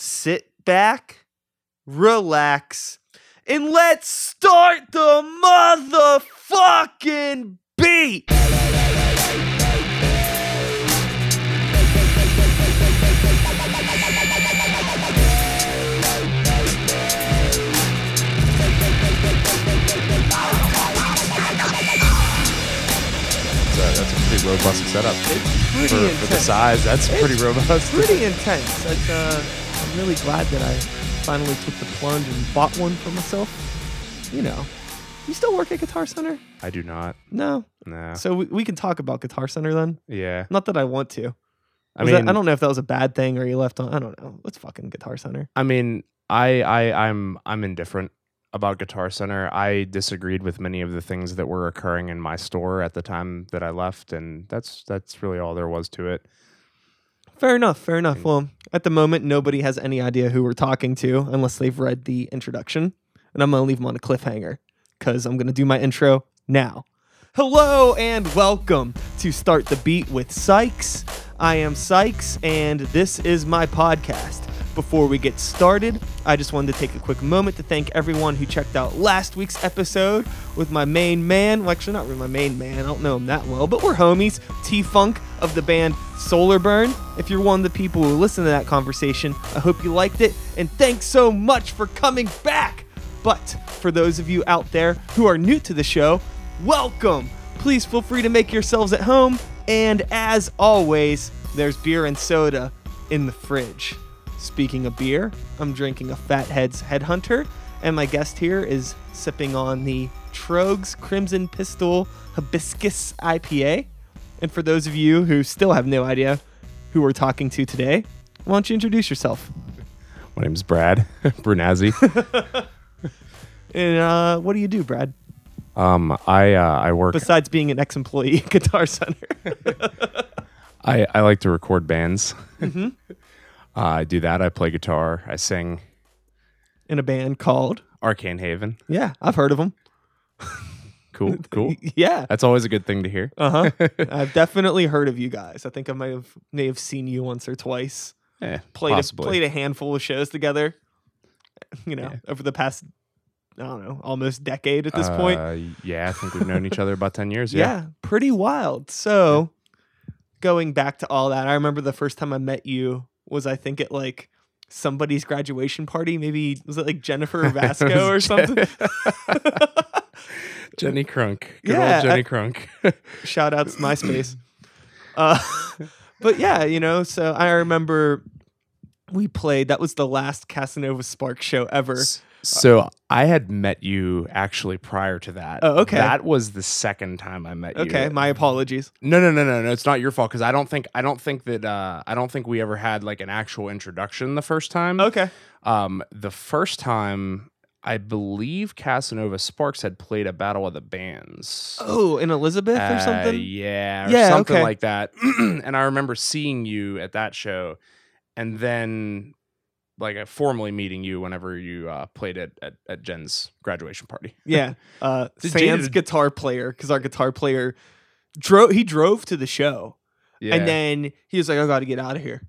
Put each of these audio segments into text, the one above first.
sit back, relax, and let's start the motherfucking beat. That's a, pretty robust setup It's pretty for, for the size. That's It's pretty robust. pretty intense. It's, uh, I'm really glad that I finally took the plunge and bought one for myself. You know, you still work at Guitar Center? I do not. No. Nah. So we, we can talk about Guitar Center then. Yeah. Not that I want to. I Was mean, that- I don't know if that was a bad thing or you left on. I don't know. Let's fucking Guitar Center. I mean, I, I, I'm, I'm indifferent about Guitar Center. I disagreed with many of the things that were occurring in my store at the time that I left, and that's that's really all there was to it. Fair enough. Fair enough. Mm. Well, at the moment, nobody has any idea who we're talking to unless they've read the introduction. And I'm going to leave them on a cliffhanger because I'm going to do my intro now. Hello and welcome to Start the Beat with Sykes. I am Sykes, and this is my podcast. Before we get started, I just wanted to take a quick moment to thank everyone who checked out last week's episode with my main man. Well, actually, not really my main man. I don't know him that well, but we're homies. T Funk of the band Solar Burn. If you're one of the people who listened to that conversation, I hope you liked it. And thanks so much for coming back. But for those of you out there who are new to the show, welcome. Please feel free to make yourselves at home. And as always, there's beer and soda in the fridge. Speaking of beer, I'm drinking a Fatheads Headhunter, and my guest here is sipping on the Troegs Crimson Pistil Hibiscus IPA. And for those of you who still have no idea who we're talking to today, why don't you introduce yourself? My name's Brad Brunazzi. And uh, what do you do, Brad? um, I uh, I work. Besides being an ex-employee at Guitar Center. I, I like to record bands. Mm-hmm. Uh, I do that. I play guitar. I sing. in a band called Arcane Haven. Yeah, I've heard of them. Cool, cool. Yeah. That's always a good thing to hear. Uh huh. I've definitely heard of you guys. I think I might have may have seen you once or twice. Eh, Played a, played a handful of shows together. You know, Yeah. over the past I don't know, almost decade at this point. Uh, yeah, I think we've known each other about ten years. Yeah. Yeah. pretty wild. So, going back to all that, I remember the first time I met you was I think at like somebody's graduation party. Maybe was it like Jennifer Vasco or something? Jenny Crunk. Good Yeah, old Jenny I- Crunk. Shout outs MySpace. Uh, but yeah, you know, so I remember we played. That was the last Casanova Spark show ever. So I had met you actually prior to that. Oh, okay. That was the second time I met you. Okay, my apologies. No, no, no, no, no. It's not your fault because I don't think I don't think that uh, I don't think we ever had like an actual introduction the first time. Okay. Um, the first time I believe Casanova Sparks had played a Battle of the Bands. Oh, in Elizabeth or Uh, something? yeah, or Yeah, something okay. like that. and I remember seeing you at that show, and then like uh, formally meeting you whenever you uh, played at, at at Jen's graduation party. Yeah. Uh, Did Sans guitar player, because our guitar player drove. He drove to the show, Yeah, and then he was like, "I got to get out of here."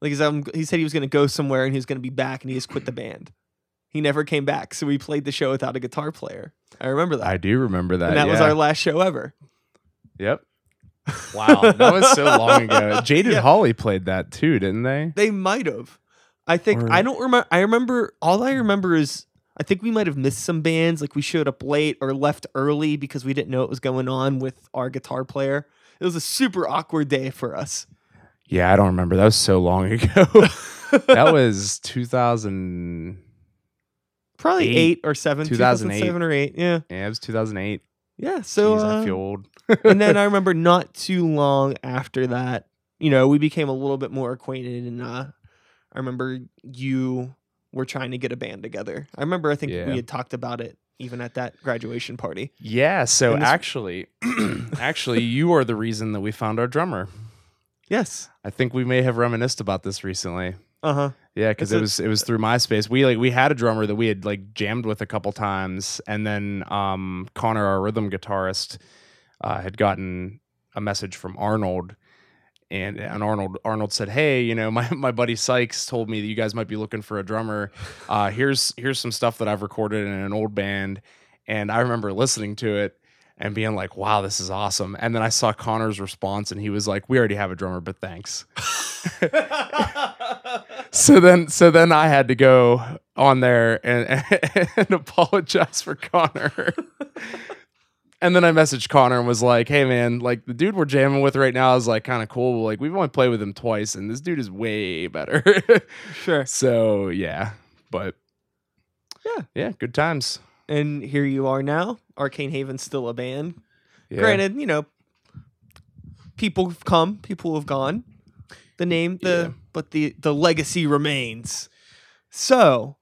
Like, 'cause I'm- he said he was going to go somewhere and he was going to be back, and he just quit the band. He never came back, so we played the show without a guitar player. I remember that. I do remember that. and that was our last show ever. Yep. Wow, that was so long ago. Jaded Yeah. Holly played that too, didn't they? They might have. I think Or- I don't remember. I remember all I remember is I think we might have missed some bands. Like we showed up late or left early because we didn't know what was going on with our guitar player. It was a super awkward day for us. Yeah, I don't remember. That was so long ago. that was 2000. Probably Eight. eight, or seven, 2008. 2007 or eight. Yeah, Yeah, it was 2008. yeah. So Jeez, uh, I feel old. and then I remember not too long after that, you know, we became a little bit more acquainted, and uh, I remember you were trying to get a band together. I remember I think Yeah. we had talked about it even at that graduation party. Yeah, so this- actually, actually, you are the reason that we found our drummer. Yes. I think we may have reminisced about this recently. Uh huh. Yeah, because it was it was through MySpace. We like we had a drummer that we had like jammed with a couple times, and then um, Connor, our rhythm guitarist, uh, had gotten a message from Arnold, and and Arnold Arnold said, "Hey, you know, my my buddy Sykes told me that you guys might be looking for a drummer. Uh, here's here's some stuff that I've recorded in an old band." And I remember listening to it and being like, "Wow, this is awesome." And then I saw Connor's response, and he was like, "We already have a drummer, but thanks." so then, so then I had to go on there and, and apologize for Connor. And then I messaged Connor and was like, "Hey, man, like the dude we're jamming with right now is like kind of cool. Like we've only played with him twice, and this dude is way better." sure. so yeah, but Yeah. yeah, good times. And here you are now. Arcane Haven's still a band. Yeah. Granted, you know, people have come, people have gone. The name, the Yeah. but the the legacy remains. So,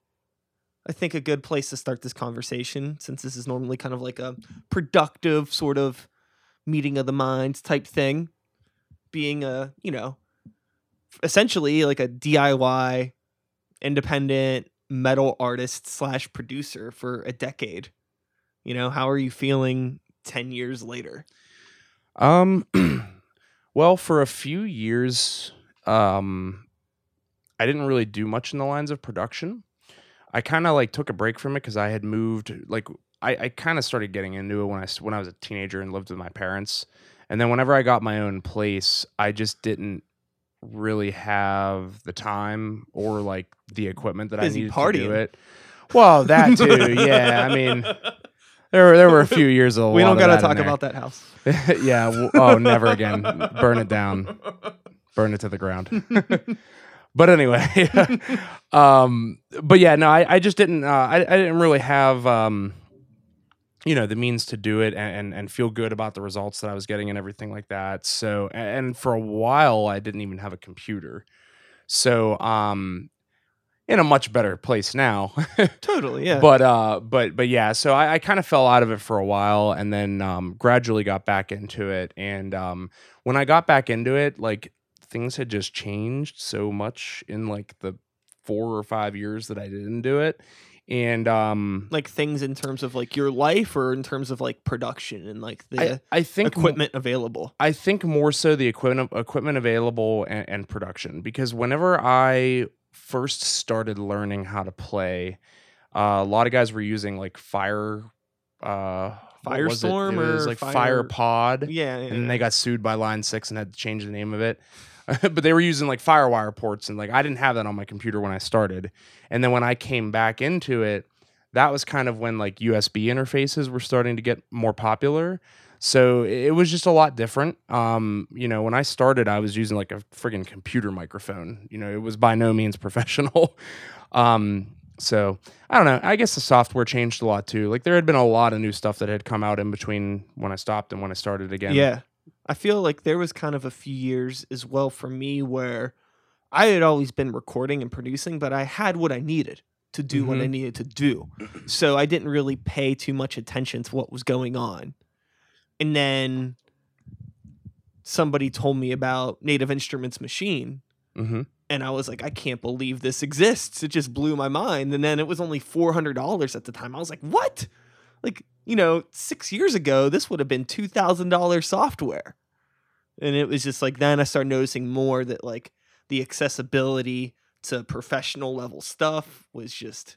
I think a good place to start this conversation, since this is normally kind of like a productive sort of meeting of the minds type thing, being a you know, essentially like a DIY, independent metal artist slash producer for a decade. You know, how are you feeling ten years later? Um, well, for a few years, um, I didn't really do much in the lines of production. I kind of like took a break from it because I had moved. Like, I, I kind of started getting into it when I when I was a teenager and lived with my parents. And then whenever I got my own place, I just didn't really have the time or like the equipment that Busy I needed to do it. Well, that too. yeah, I mean, there were there were a few years old. we don't got to talk about that house. yeah. Oh, never again. Burn it down. Burn it to the ground. but anyway, um, but yeah, no, I, I just didn't. Uh, I, I didn't really have, um, you know, the means to do it and, and and feel good about the results that I was getting and everything like that. So, a- and for a while, I didn't even have a computer. So, um, in a much better place now. Totally, yeah. But uh, but but yeah, so I, I kind of fell out of it for a while, and then um, gradually got back into it. And um, when I got back into it, like things had just changed so much in like the four or five years that I didn't do it, and um, like things in terms of like your life or in terms of like production and like the I, I think equipment available. I think more so the equipment equipment available and, and production because whenever I first started learning how to play, uh, a lot of guys were using like fire, uh, was it? Firestorm It or like Fire- Fire Pod, Yeah, yeah, and then they got sued by Line Six and had to change the name of it. but they were using like FireWire ports, and like I didn't have that on my computer when I started. And then when I came back into it, that was kind of when like USB interfaces were starting to get more popular. So it was just a lot different. Um, you know, when I started, I was using like a friggin' computer microphone. You know, it was by no means professional. um, so I don't know. I guess the software changed a lot too. Like there had been a lot of new stuff that had come out in between when I stopped and when I started again. Yeah. I feel like there was kind of a few years as well for me where I had always been recording and producing, but I had what I needed to do what I Mhm. needed to do. So I didn't really pay too much attention to what was going on. And then somebody told me about Native Instruments Maschine. hmm And I was like, I can't believe this exists. It just blew my mind. And then it was only $400 at the time. I was like, what? Like, you know, six years ago, this would have been $2,000 software. And it was just like, then I started noticing more that like the accessibility to professional level stuff was just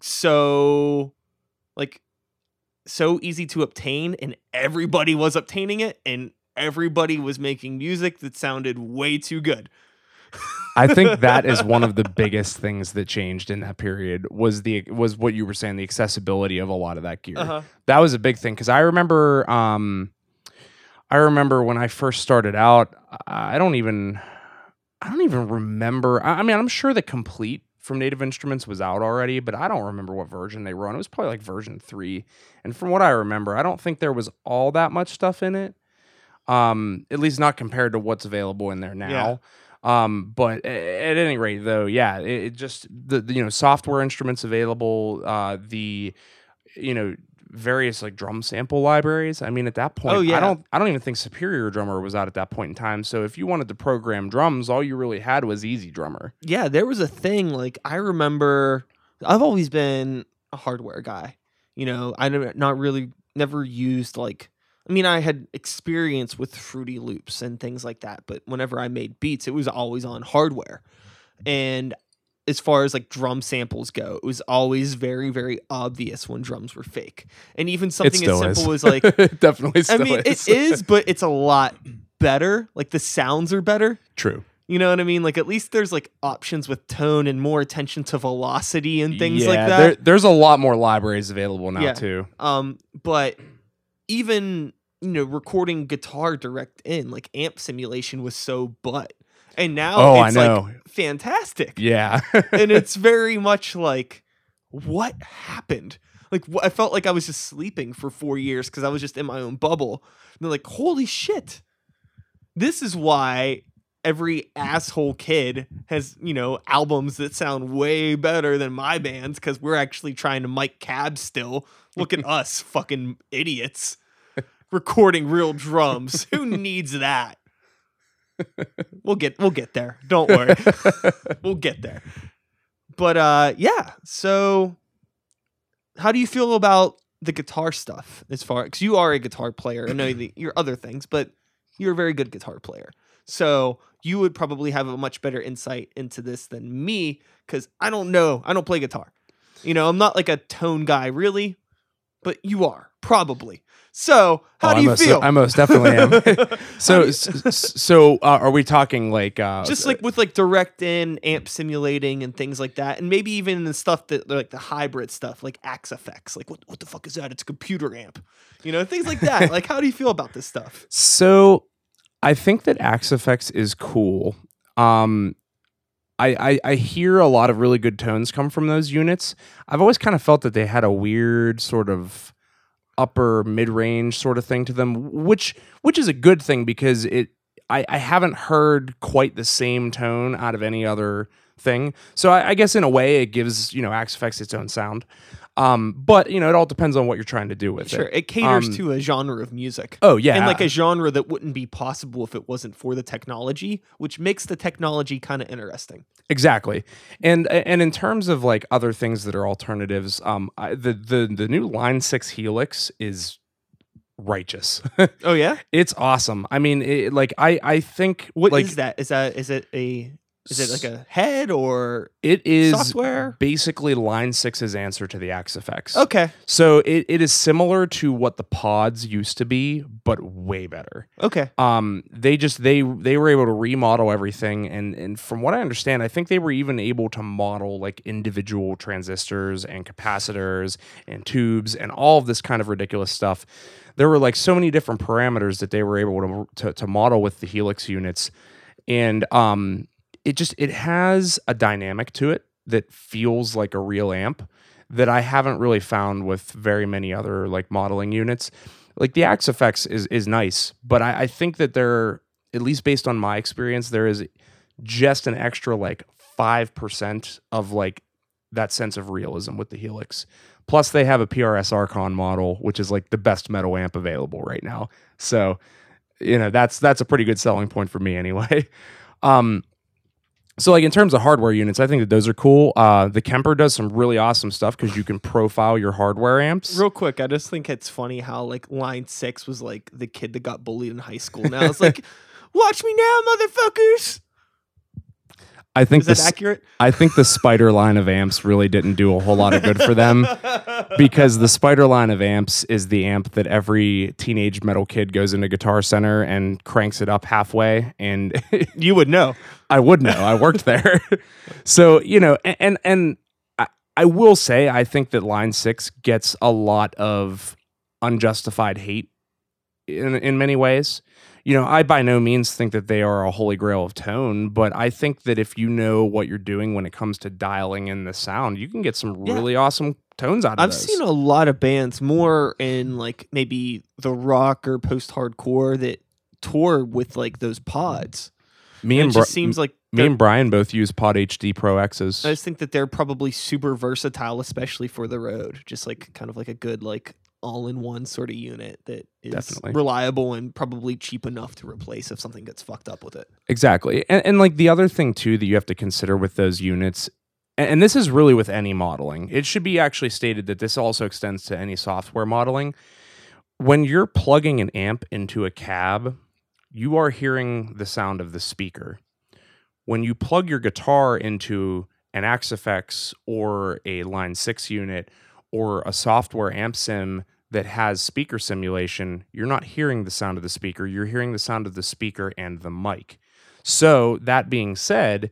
so, like, so easy to obtain. And everybody was obtaining it. And everybody was making music that sounded way too good. I think that is one of the biggest things that changed in that period was the was what you were saying the accessibility of a lot of that gear. Uh-huh. That was a big thing because I remember um I remember when I first started out I don't even I don't even remember I I mean I'm sure the Komplete from Native Instruments was out already but I don't remember what version they were on. It was probably like version 3 and from what I remember I don't think there was all that much stuff in it. Um at least not compared to what's available in there now. Um, but at any rate, though, yeah, it, it just the, the you know software instruments available, uh, the you know various like drum sample libraries. I mean, at that point, Oh, yeah. I don't I don't even think Superior Drummer was out at that point in time. So if you wanted to program drums, all you really had was EZdrummer. yeah, there was a thing like I remember. I've always been a hardware guy. You know, I never not really never used like I mean, I had experience with Fruity Loops and things like that, but whenever I made beats, it was always on hardware. And as far as like drum samples go, it was always very, very obvious when drums were fake. And even something as simple is. as like, It definitely I mean, is. it is, but it's a lot better. Like the sounds are better. True. You know what I mean? Like at least there's like options with tone and more attention to velocity and things yeah, like that. There, there's a lot more libraries available now Yeah. too. Um, but even you know, recording guitar direct in, like amp simulation was so butt. And now Oh, I it's know. like fantastic. Yeah. and it's very much like what happened? Like wh- I felt like I was just sleeping for 4 years cuz I was just in my own bubble. And they're like, "Holy shit. This is why every asshole kid has, you know, albums that sound way better than my bands cuz we're actually trying to mic cabs still. Look at us, fucking idiots. Recording real drums. Who needs that? We'll get we'll get there. Don't worry. we'll get there. But uh yeah, so how do you feel about the guitar stuff as far cuz you are a guitar player. I know you're other things, but you're a very good guitar player. So you would probably have a much better insight into this than me cuz I don't know. I don't play guitar. You know, I'm not like a tone guy really, but you are probably. So, how Oh, do I you most, feel? I most definitely am. So, you- s- s- so uh, are we talking like uh, just like with like direct in amp simulating and things like that and maybe even the stuff that like the hybrid stuff like Axe-Fx like what, what the fuck is that it's a computer amp you know things like that like how do you feel about this stuff So I think that Axe-Fx is cool. Um I, I, I hear a lot of really good tones come from those units. I've always kind of felt that they had a weird sort of upper mid range sort of thing to them, which which is a good thing because it I, I haven't heard quite the same tone out of any other thing. So I, I guess in a way it gives you know Axe-Fx its own sound. Um, but you know it all depends on what you're trying to do with sure it. Sure, it caters Um, to a genre of music Oh yeah, and like a genre that wouldn't be possible if it wasn't for the technology which makes the technology kind of interesting Exactly, and and in terms of like other things that are alternatives, um, I, the the the new Line Six Helix is righteous. oh yeah it's awesome. I mean, it, like I I think What is like is that is that is it a is it like a head or it is software? basically Line 6's answer to the Axe-Fx. okay. So it, it is similar to what the pods used to be, but way better. okay. Um they just they they were able to remodel everything and and from what i understand i think they were even able to model like individual transistors and capacitors and tubes and all of this kind of ridiculous stuff. There were like so many different parameters that they were able to to, to model with the helix units. And um it just it has a dynamic to it that feels like a real amp that i haven't really found with very many other like modeling units. Like the Axe-Fx is is nice but i, I think that there at least based on my experience there is just an extra like 5% of like that sense of realism with the helix. Plus they have a prs archon model which is like the best metal amp available right now. So you know that's that's a pretty good selling point for me anyway. Um so like in terms of hardware units i think that those are cool uh the kemper does some really awesome stuff because you can profile your hardware amps Real quick, I just think it's funny how like line six was like the kid that got bullied in high school. Now it's like, watch me now, motherfuckers. I think this accurate? I think the Spider line of amps really didn't do a whole lot of good for them because the Spider line of amps is the amp that every teenage metal kid goes into Guitar Center and cranks it up halfway. And you would know. I would know. I worked there. so, you know, a- and and I, I will say I think that line 6 gets a lot of unjustified hate in in many ways. You know, I by no means think that they are a holy grail of tone, but I think that if you know what you're doing when it comes to dialing in the sound, you can get some Yeah. really awesome tones out of it. I've those. seen a lot of bands more in like maybe the rock or post hardcore that tour with like those pods. me And and it Bri- just seems like me and Brian both use Pod HD Pro X's. I just think that they're probably super versatile, especially for the road. Just like kind of like a good like all-in-one sort of unit that is Definitely. reliable and probably cheap enough to replace if something gets fucked up with it. Exactly. And, and like the other thing too that you have to consider with those units, and, and this is really with any modeling, it should be actually stated that this also extends to any software modeling. when you're plugging an amp into a cab, you are hearing the sound of the speaker. When you plug your guitar into an Axe-Fx or a Line 6 unit or a software amp sim that has speaker simulation, you're not hearing the sound of the speaker, you're hearing the sound of the speaker and the mic. So, that being said,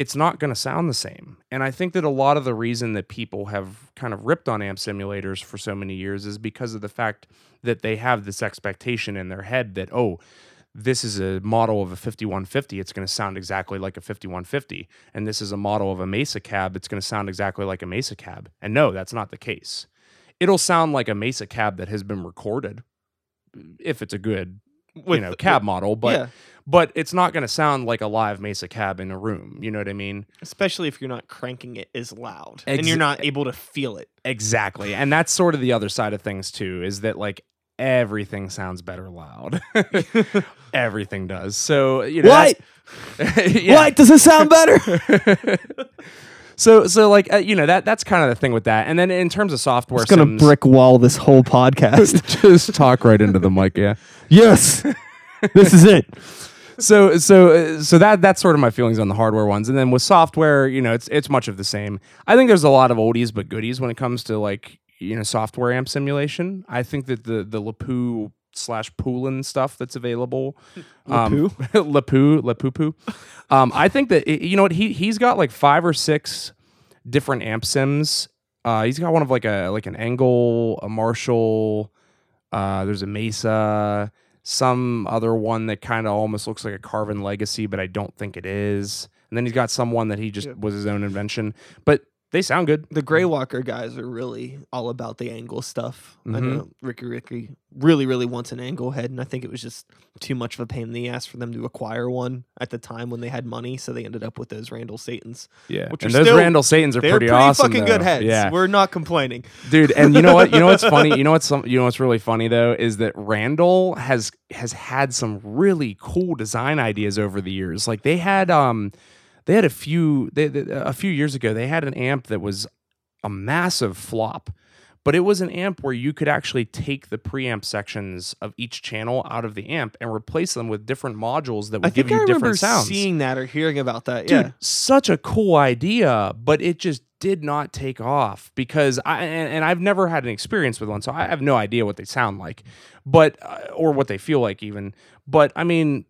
it's not going to sound the same. And I think that a lot of the reason that people have kind of ripped on amp simulators for so many years is because of the fact that they have this expectation in their head that, oh, this is a model of a 5150. It's going to sound exactly like a 5150. And this is a model of a Mesa cab. It's going to sound exactly like a Mesa cab. And no, that's not the case. It'll sound like a Mesa cab that has been recorded if it's a good you know cab model but yeah. but it's not going to sound like a live Mesa cab in a room. You know what I mean? especially if you're not cranking it as loud Ex- and you're not able to feel it. Exactly. And that's sort of the other side of things too is that like everything sounds better loud. everything does. So, you know, What? that's- Yeah. What does it sound better? So so like uh, you know that that's kind of the thing with that. And then in terms of software It's gonna brick wall this whole podcast. just talk right into the mic, yeah. yes, this is it. so so uh, so that that's sort of my feelings on the hardware ones and then with software you know it's it's much of the same i think there's a lot of oldies but goodies when it comes to like you know software amp simulation. I think that the the LePou slash Poulin stuff that's available um, LePou LePou um i think that it- you know what? He he's got like five or six different amp sims. Uh he's got one of like a like an ENGL a marshall uh there's a mesa some other one that kind of almost looks like a Carvin Legacy, but I don't think it is. And then he's got some one that he just Yeah. was his own invention, but they sound good. The Grey Walker guys are really all about the ENGL stuff. I Mhm. know Ricky Ricky really, really wants an ENGL head, and I think it was just too much of a pain in the ass for them to acquire one at the time when they had money, so they ended up with those Randall Satans. Yeah, Which and those still- Randall Satans are pretty, pretty, awesome. fucking good though. heads. Yeah, We're not complaining. dude. And you know what? You know what's funny? You know what's some, you know what's really funny though is that Randall has has had some really cool design ideas over the years. Like they had um they had a few they, they- a few years ago they had an amp that was a massive flop. But it was an amp where you could actually take the preamp sections of each channel out of the amp and replace them with different modules that would I give I you remember different sounds seeing that or hearing about that. dude, yeah, such a cool idea, but it just did not take off because I and, and I've never had an experience with one, so I have no idea what they sound like, but uh, or what they feel like even. But I mean,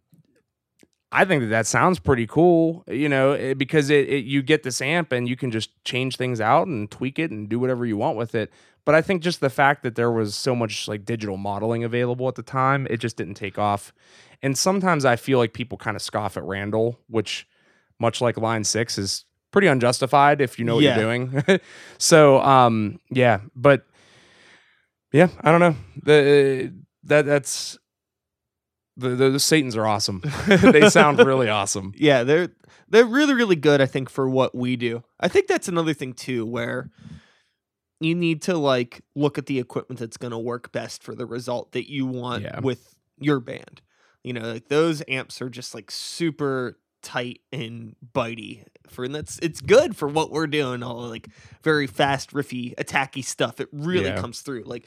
I think that that sounds pretty cool, you know, eh, because it, it you get this amp and you can just change things out and tweak it and do whatever you want with it. But I think just the fact that there was so much like digital modeling available at the time, it just didn't take off. And sometimes I feel like people kind of scoff at Randall, which much like line 6 is pretty unjustified if you know what Yeah. you're doing. so, um yeah, but yeah, I don't know. The that that's the, the, the Satans are awesome. they sound really awesome. yeah, they're they're really really good. I think for what we do. I think that's another thing too, where you need to like look at the equipment that's going to work best for the result that you want Yeah. with your band. You know, like those amps are just like super tight and bitey for and that's it's good for what we're doing all like very fast riffy attacky stuff it really Yeah. comes through like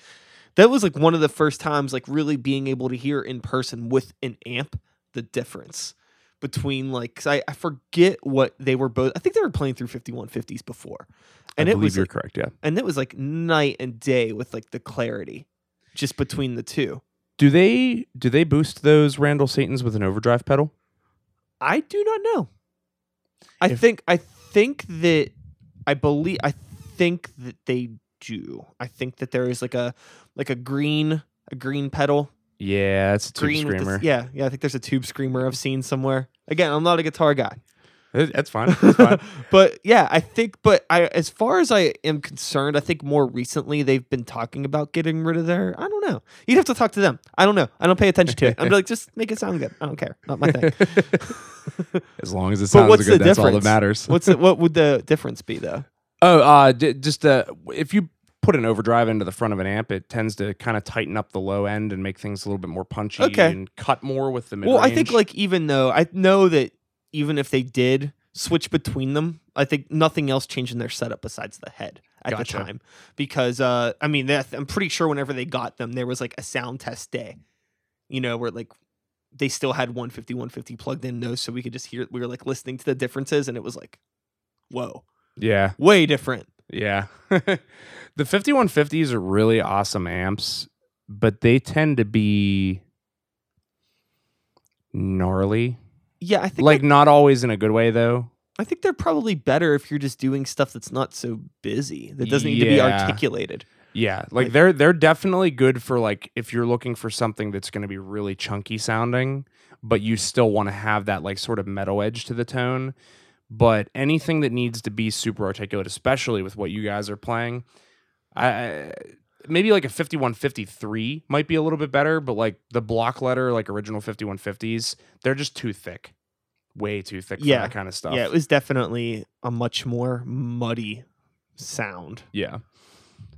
that was like one of the first times like really being able to hear in person with an amp the difference between like 'cause I, I forget what they were both i think they were playing through 5150s before and I it believe was you're like, correct, yeah. and it was like night and day with like the clarity just between the two Do they do they boost those Randall Satans with an overdrive pedal? I do not know. I If- think I think that I believe I think that they do. I think that there is like a like a green a green pedal. Yeah, it's a tube green screamer. this, yeah, yeah, I think there's a tube screamer I've seen somewhere. Again, I'm not a guitar guy. That's fine. That's fine. but yeah, I think but I as far as I am concerned, I think more recently they've been talking about getting rid of their I don't know. You'd have to talk to them. I don't know. I don't pay attention to it. I'm like, just make it sound good. I don't care. Not my thing. as long as it sounds good, that's all that matters. What's the, what would the difference be though? Oh, uh, d- just uh, if you put an overdrive into the front of an amp, it tends to kind of tighten up the low end and make things a little bit more punchy Okay. and cut more with the mid Well, I think like even though I know that even if they did switch between them. I think nothing else changed in their setup besides the head at Gotcha. the time. Because uh, I mean, that, I'm pretty sure whenever they got them, there was like a sound test day, you know, where like they still had 150, 150 plugged in those, so we could just hear. We were like listening to the differences, and it was like, whoa, Yeah. way different. Yeah. the 5150s are really awesome amps, but they tend to be gnarly. Yeah, I think Like that- not always in a good way though. I think they're probably better if you're just doing stuff that's not so busy. That doesn't need to be articulated. Yeah, like Like- they're they're definitely good for like if you're looking for something that's going to be really chunky sounding, but you still want to have that like sort of metal edge to the tone. But anything that needs to be super articulate, especially with what you guys are playing, I maybe like a 5153 might be a little bit better, but like the block letter like original 5150s, they're just too thick. Way too thick for that kind of stuff. Yeah, it was definitely a much more muddy sound. Yeah,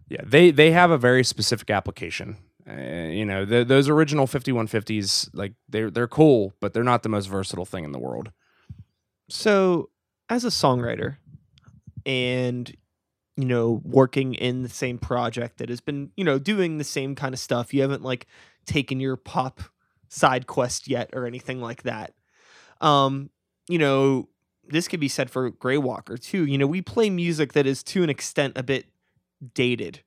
yeah. They they have a very specific application. Uh, you know, th those original fifty one fifties, like they're they're cool, but they're not the most versatile thing in the world. So, as a songwriter and you know, working in the same project that has been, you know, doing the same kind of stuff, you haven't like taken your pop side quest yet or anything like that. Um, you know, this could be said for Grey Walker too. You know, we play music that is to an extent a bit dated,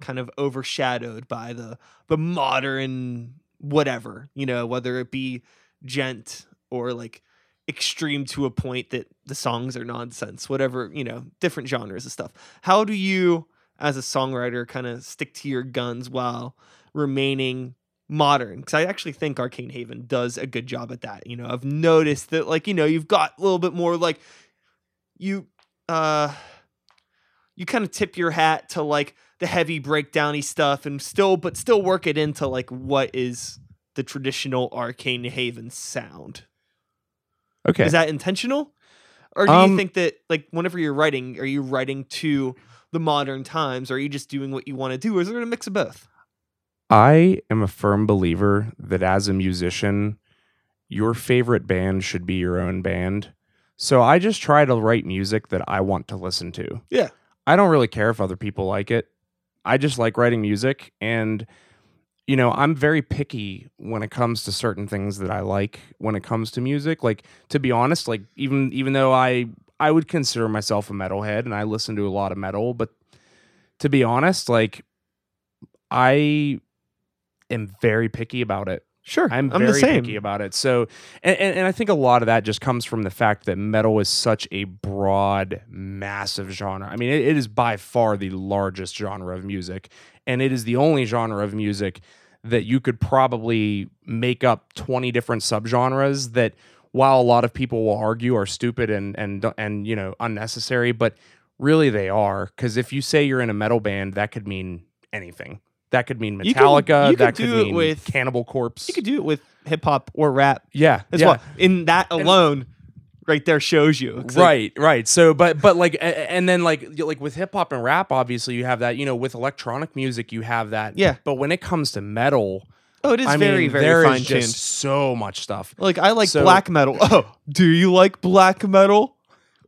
kind of overshadowed by the the modern whatever, you know, whether it be djent or like extreme to a point that the songs are nonsense, whatever, you know, different genres of stuff. How do you as a songwriter kind of stick to your guns while remaining modern because I actually think Arcane Haven does a good job at that. You know, I've noticed that like you know you've got a little bit more like you uh you kind of tip your hat to like the heavy breakdowny stuff and still but still work it into like what is the traditional Arcane Haven sound. Okay, Is that intentional? Or do you Um, think that like whenever you're writing, are you writing to the modern times or are you just doing what you want to do or is there a mix of both? I am a firm believer that as a musician, your favorite band should be your own band. So I just try to write music that I want to listen to. Yeah. I don't really care if other people like it. I just like writing music and you know, I'm very picky when it comes to certain things that I like when it comes to music. Like to be honest, like even even though I I would consider myself a metalhead and I listen to a lot of metal, but to be honest, like I am very picky about it. Sure. I'm, I'm very picky about it. So, and, and, and I think a lot of that just comes from the fact that metal is such a broad, massive genre. I mean, it, it is by far the largest genre of music, and it is the only genre of music that you could probably make up 20 different subgenres that while a lot of people will argue are stupid and and and you know unnecessary but really they are because if you say you're in a metal band that could mean anything that could mean You can- Metallica. you that could do it mean with- Cannibal Corpse. You could do it with hip hop or rap yeah, as yeah. well. In that alone, right there shows you. 'Cause, like, Right, right. So, but but like, and then like like with hip hop and rap, obviously you have that. You know, with electronic music, you have that. Yeah. But when it comes to metal, Oh, it is I very, mean, very there fine is tuned. just so much stuff. Like I like So- black metal. Oh, do you like black metal?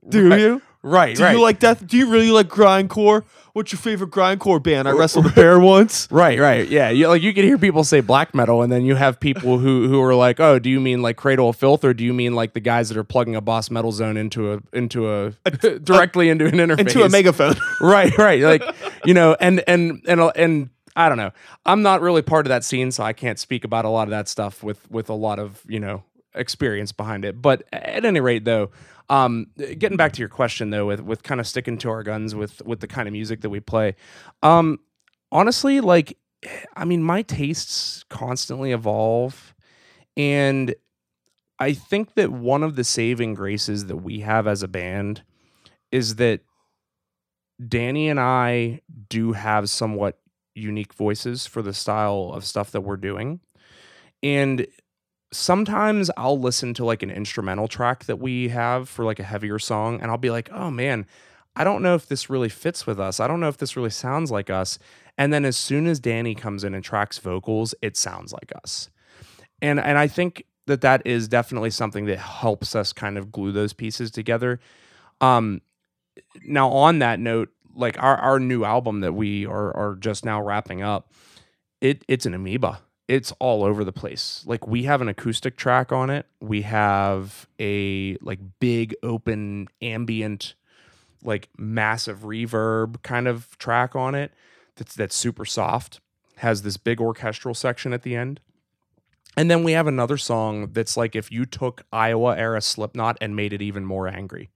Do Right, you? Right, Do right, you like death? Do you really like grindcore? What's your favorite grindcore band? I wrestled a bear once. right, right. Yeah, you, like you can hear people say black metal, and then you have people who who are like, oh, do you mean like Cradle of Filth, or do you mean like the guys that are plugging a Boss Metal Zone into a into a, directly into an interface Into a megaphone. right right like you know and and and and i don't know i'm not really part of that scene so i can't speak about a lot of that stuff with with a lot of you know experience behind it but at any rate though um getting back to your question though with with kind of sticking to our guns with with the kind of music that we play um honestly like i mean my tastes constantly evolve and i think that one of the saving graces that we have as a band is that Danny and I do have somewhat unique voices for the style of stuff that we're doing. And sometimes I'll listen to like an instrumental track that we have for like a heavier song and I'll be like, "Oh man, I don't know if this really fits with us. I don't know if this really sounds like us." And then as soon as Danny comes in and tracks vocals, it sounds like us. And and I think that that is definitely something that helps us kind of glue those pieces together. Um, now on that note, like our, our new album that we are are just now wrapping up, it it's an amoeba. It's all over the place. Like we have an acoustic track on it. We have a like big open ambient, like massive reverb kind of track on it. That's that's super soft. Has this big orchestral section at the end. And then we have another song that's like if you took Iowa era Slipknot and made it even more angry.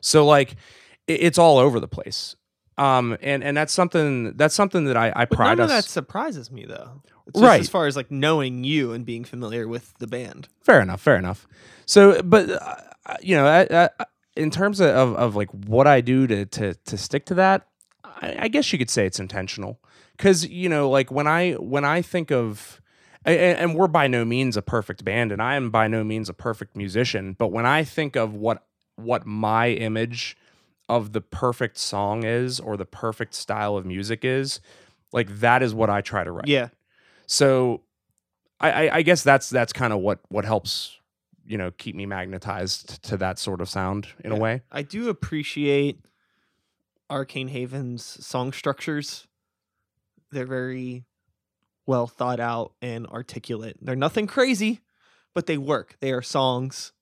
So like it's all over the place. Um and and that's something that's something that I, I But pride none of us that surprises me though. It's just Right. as far as like knowing you and being familiar with the band. Fair enough. Fair enough. So, but uh, you know, I, I, in terms of, of of like what I do to to to stick to that, I, I guess you could say it's intentional. Because you know, like when I when I think of and we're by no means a perfect band, and I am by no means a perfect musician. But when I think of what what my image of the perfect song is, or the perfect style of music is, like that is what I try to write. Yeah. So I, I, I guess that's that's kind of what what helps you know keep me magnetized to that sort of sound in a way. I do appreciate Arcane Haven's song structures. They're very well thought out and articulate. They're nothing crazy, but they work. They are songs.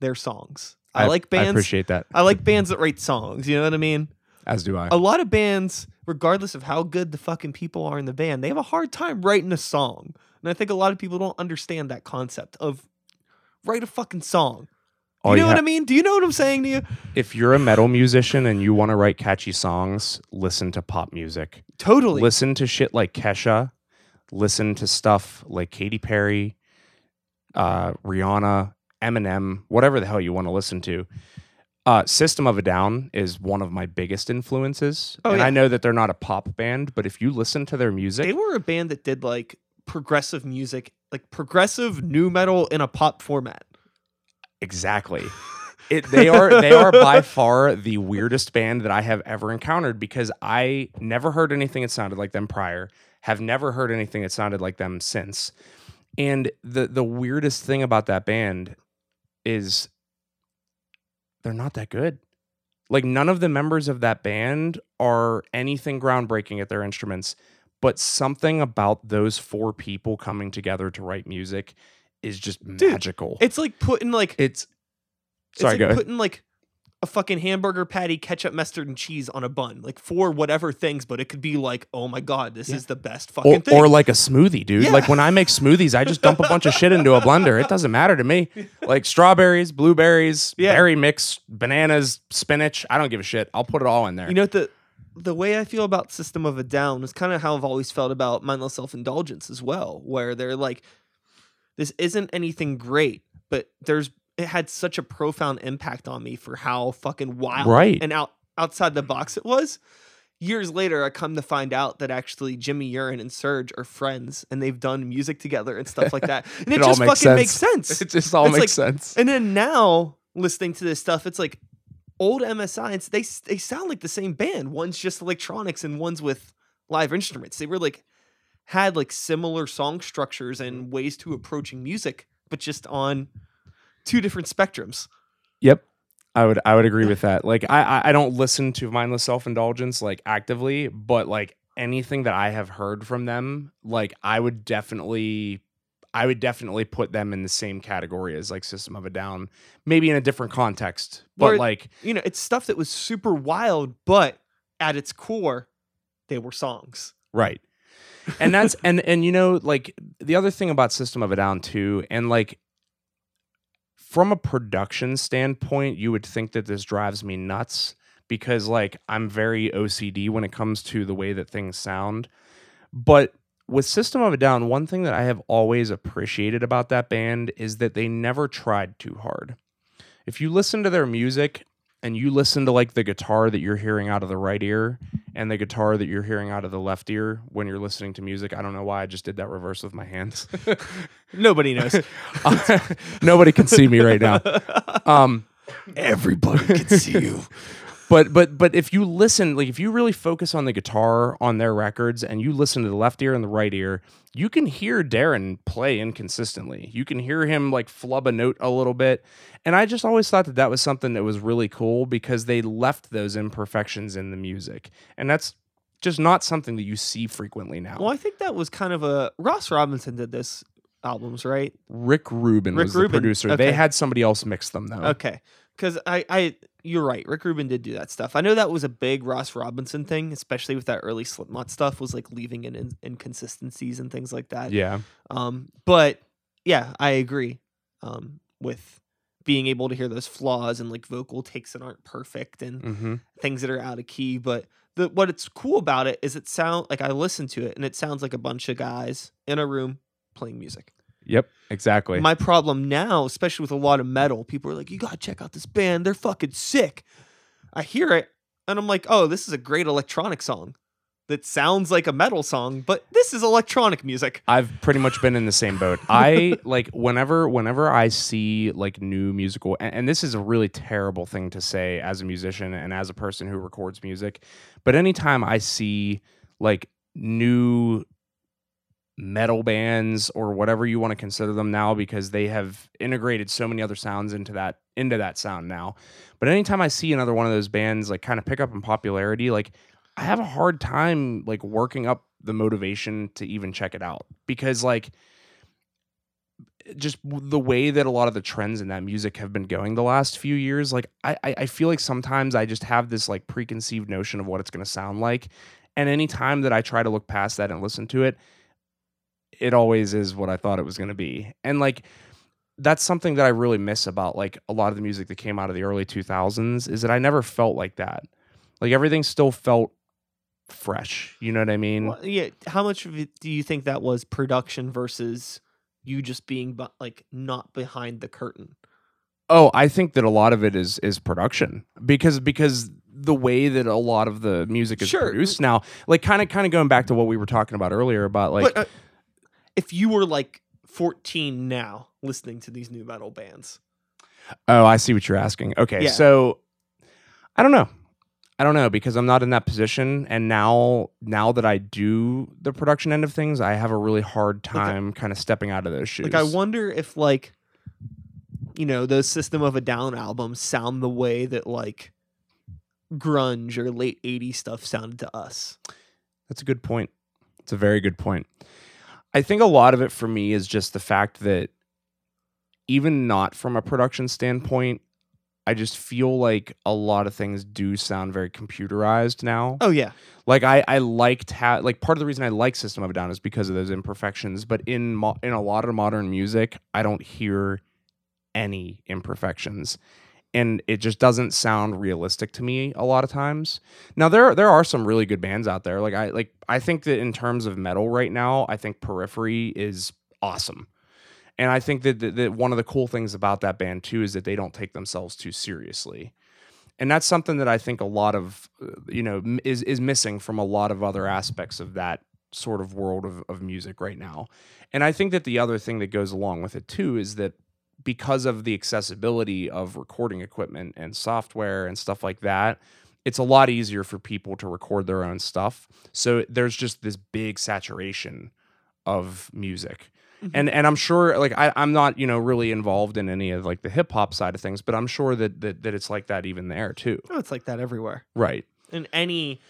They're songs. I, like bands. I appreciate that. I like bands that write songs. You know what I mean? As do I. A lot of bands, regardless of how good the fucking people are in the band, they have a hard time writing a song. And I think a lot of people don't understand that concept of write a fucking song. All you you know what I mean? Do you know what I'm saying to you? If you're a metal musician and you want to write catchy songs, listen to pop music. Totally. Listen to shit like Kesha. Listen to stuff like Katy Perry, uh, Rihanna, Eminem, whatever the hell you want to listen to. Uh, System of a Down is one of my biggest influences, Oh, and yeah. I know that they're not a pop band, but if you listen to their music, They were a band that did like progressive music, like progressive nu metal in a pop format. Exactly. It, they are they are by far the weirdest band that I have ever encountered because I never heard anything that sounded like them prior, have never heard anything that sounded like them since. And the the weirdest thing about that band is they're not that good. Like none of the members of that band are anything groundbreaking at their instruments, but something about those four people coming together to write music is just magical. It's like putting like It's it's sorry, like go ahead. putting like a fucking hamburger patty, ketchup, mustard, and cheese on a bun, like for whatever things, but it could be like, oh my god, this Yeah. is the best fucking or, thing. or like a smoothie, dude. Yeah. Like when I make smoothies, I just dump a bunch of shit into a blender. It doesn't matter to me. Like strawberries, blueberries, Yeah. berry mix, bananas, spinach. I don't give a shit. I'll put it all in there. You know the the way I feel about System of a Down is kind of how I've always felt about mindless self indulgence as well, where they're like, this isn't anything great, but there's it had such a profound impact on me for how fucking wild Right. and out outside the box it was. Years later, I come to find out that actually Jimmy Urine and Serj are friends, and they've done music together and stuff like that, and it, It just fucking makes sense. it just all It's makes like- sense. And then now listening to this stuff, it's like old MSI. It's, they they sound like the same band. One's just electronics and one's with live instruments. They were like had like similar song structures and ways to approaching music, but just on two different spectrums. Yep. I would I would agree with that. Like I I- don't listen to mindless self indulgence like actively, but like anything that I have heard from them, like I would definitely I would definitely put them in the same category as like System of a Down, maybe in a different context. But Where- like You know, it's stuff that was super wild, but at its core, they were songs. Right. And that's and and you know like the other thing about System of a Down too and like from a production standpoint you would think that this drives me nuts because like I'm very OCD when it comes to the way that things sound. But with System of a Down one thing that I have always appreciated about that band is that they never tried too hard. If you listen to their music and you listen to like the guitar that you're hearing out of the right ear and the guitar that you're hearing out of the left ear when you're listening to music. I don't know why I just did that reverse with my hands. Nobody knows. Nobody can see me right now. Um, Everybody can see you. But but but if you listen, like if you really focus on the guitar on their records and you listen to the left ear and the right ear, you can hear Daron play inconsistently. You can hear him like flub a note a little bit. And I just always thought that that was something that was really cool because they left those imperfections in the music. And that's just not something that you see frequently now. Well, I think that was kind of a Ross Robinson did this albums, right? Rick Rubin Rick was Rubin, the producer. okay. They had somebody else mix them though. Okay. Because I, I, you're right. Rick Rubin did do that stuff. I know that was a big Ross Robinson thing, especially with that early Slipknot stuff. Was like leaving in, in inconsistencies and things like that. Yeah. Um, but yeah, I agree. Um, with being able to hear those flaws and like vocal takes that aren't perfect and hmm things that are out of key. But the what it's cool about it is it sound like I listen to it and it sounds like a bunch of guys in a room playing music. Yep. Exactly. My problem now, especially with a lot of metal, people are like, "You gotta check out this band. They're fucking sick." I hear it and I'm like, "Oh, this is a great electronic song that sounds like a metal song, but this is electronic music." I've pretty much been in the same boat. I like whenever whenever I see like new musical and, and this is a really terrible thing to say as a musician and as a person who records music, but anytime I see like new metal bands or whatever you want to consider them now because they have integrated so many other sounds into that into that sound now. But anytime I see another one of those bands like kind of pick up in popularity, like I have a hard time like working up the motivation to even check it out because like just the way that a lot of the trends in that music have been going the last few years like I, I feel like sometimes i just have this like preconceived notion of what it's going to sound like and anytime that i try to look past that and listen to it it always is what i thought it was going to be and like that's something that i really miss about like a lot of the music that came out of the early 2000s is that i never felt like that like everything still felt fresh you know what i mean Well, yeah, how much of it do you think that was production versus you just being bu- like not behind the curtain? Oh, I think that a lot of it is is production because because the way that a lot of the music is Sure. produced now, like kind of kind of going back to what we were talking about earlier about like but uh, if you were like 14 now listening to these new metal bands, oh, I see what you're asking. Okay, Yeah. so I don't know. I don't know because I'm not in that position and now now that I do the production end of things, I have a really hard I- time kind of stepping out of those shoes. like I wonder if like you know those System of a Down albums sound the way that like grunge or late 80s stuff sounded to us. That's a good point. It's a very good point. I think a lot of it for me is just the fact that even not from a production standpoint, I just feel like a lot of things do sound very computerized now. Oh yeah. Like I I liked how like part of the reason I like System of a Down is because of those imperfections, but in mo- in a lot of modern music, I don't hear any imperfections. And it just doesn't sound realistic to me a lot of times. Now there there are some really good bands out there. Like I like I think that in terms of metal right now, I think Periphery is awesome. And I think that, that, that one of the cool things about that band too is that they don't take themselves too seriously and that's something that I think a lot of uh, you know is is missing from a lot of other aspects of that sort of world of, of music right now. And I think that the other thing that goes along with it too is that because of the accessibility of recording equipment and software and stuff like that, it's a lot easier for people to record their own stuff. So there's just this big saturation of music mm-hmm. and and I'm sure like I, I'm not you know really involved in any of like the hip hop side of things, but I'm sure that, that that it's like that even there too. Oh, it's like that everywhere. Right. In any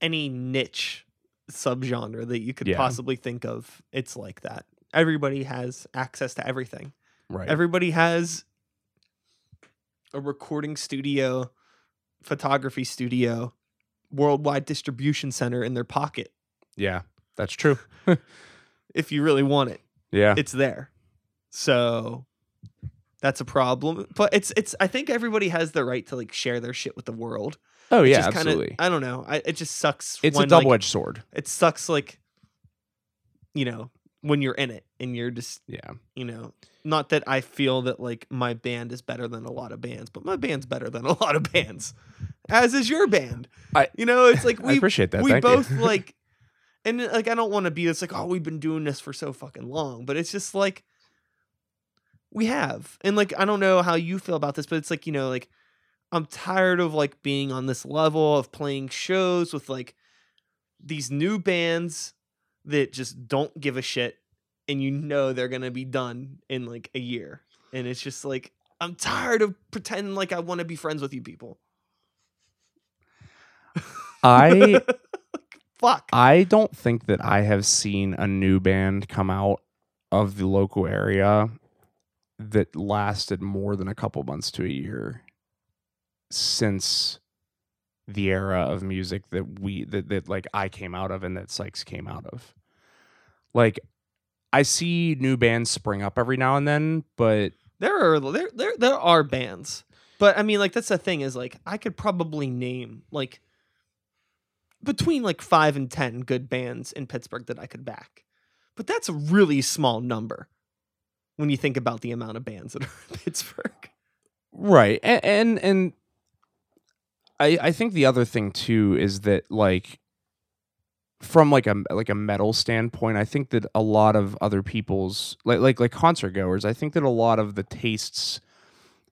any niche subgenre that you could Yeah. possibly think of, it's like that. Everybody has access to everything. Right. Everybody has a recording studio, photography studio, worldwide distribution center in their pocket. yeah, that's true. If you really want it, Yeah. it's there. So that's a problem. But it's it's I think everybody has the right to like share their shit with the world. oh yeah, kinda- absolutely. I don't know. I, it just sucks. it's when, a double like, edged sword. it sucks like you know when you're in it and you're just Yeah. you know not that i feel that like my band is better than a lot of bands but my band's better than a lot of bands as is your band I- you know it's like I we appreciate that. we Thank both you. like and like i don't want to be it's like oh we've been doing this for so fucking long but it's just like we have and like i don't know how you feel about this but it's like you know like I'm tired of like being on this level of playing shows with like these new bands that just don't give a shit and you know they're going to be done in like a year. And it's just like I'm tired of pretending like I want to be friends with you people. I Fuck. I don't think that I have seen a new band come out of the local area that lasted more than a couple months to a year since the era of music that we that, that like I came out of and that Sykes came out of. Like I see new bands spring up every now and then, but There are there there there are bands. But I mean like that's the thing is like I could probably name like between like 5 and 10 good bands in Pittsburgh that I could back. But that's a really small number when you think about the amount of bands that are in Pittsburgh. Right. And and, and I I think the other thing too is that like from like a like a metal standpoint, I think that a lot of other people's like like like concert goers, I think that a lot of the tastes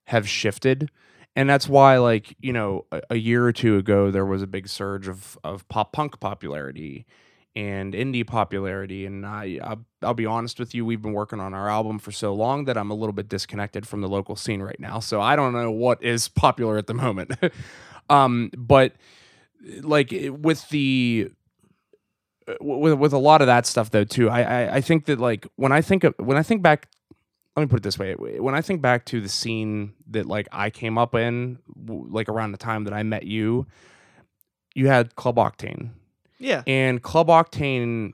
have shifted. And that's why like, you know, a, a year or two ago there was a big surge of of pop punk popularity and indie popularity. And I I'll, I'll be honest with you we've been working on our album for so long that I'm a little bit disconnected from the local scene right now. So I don't know what is popular at the moment. Um but like with the with with a lot of that stuff though too. I, I I think that like when I think of when I think back let me put it this way. When I think back to the scene that like I came up in w- like around the time that I met you you had Club Octane. Yeah. and Club Octane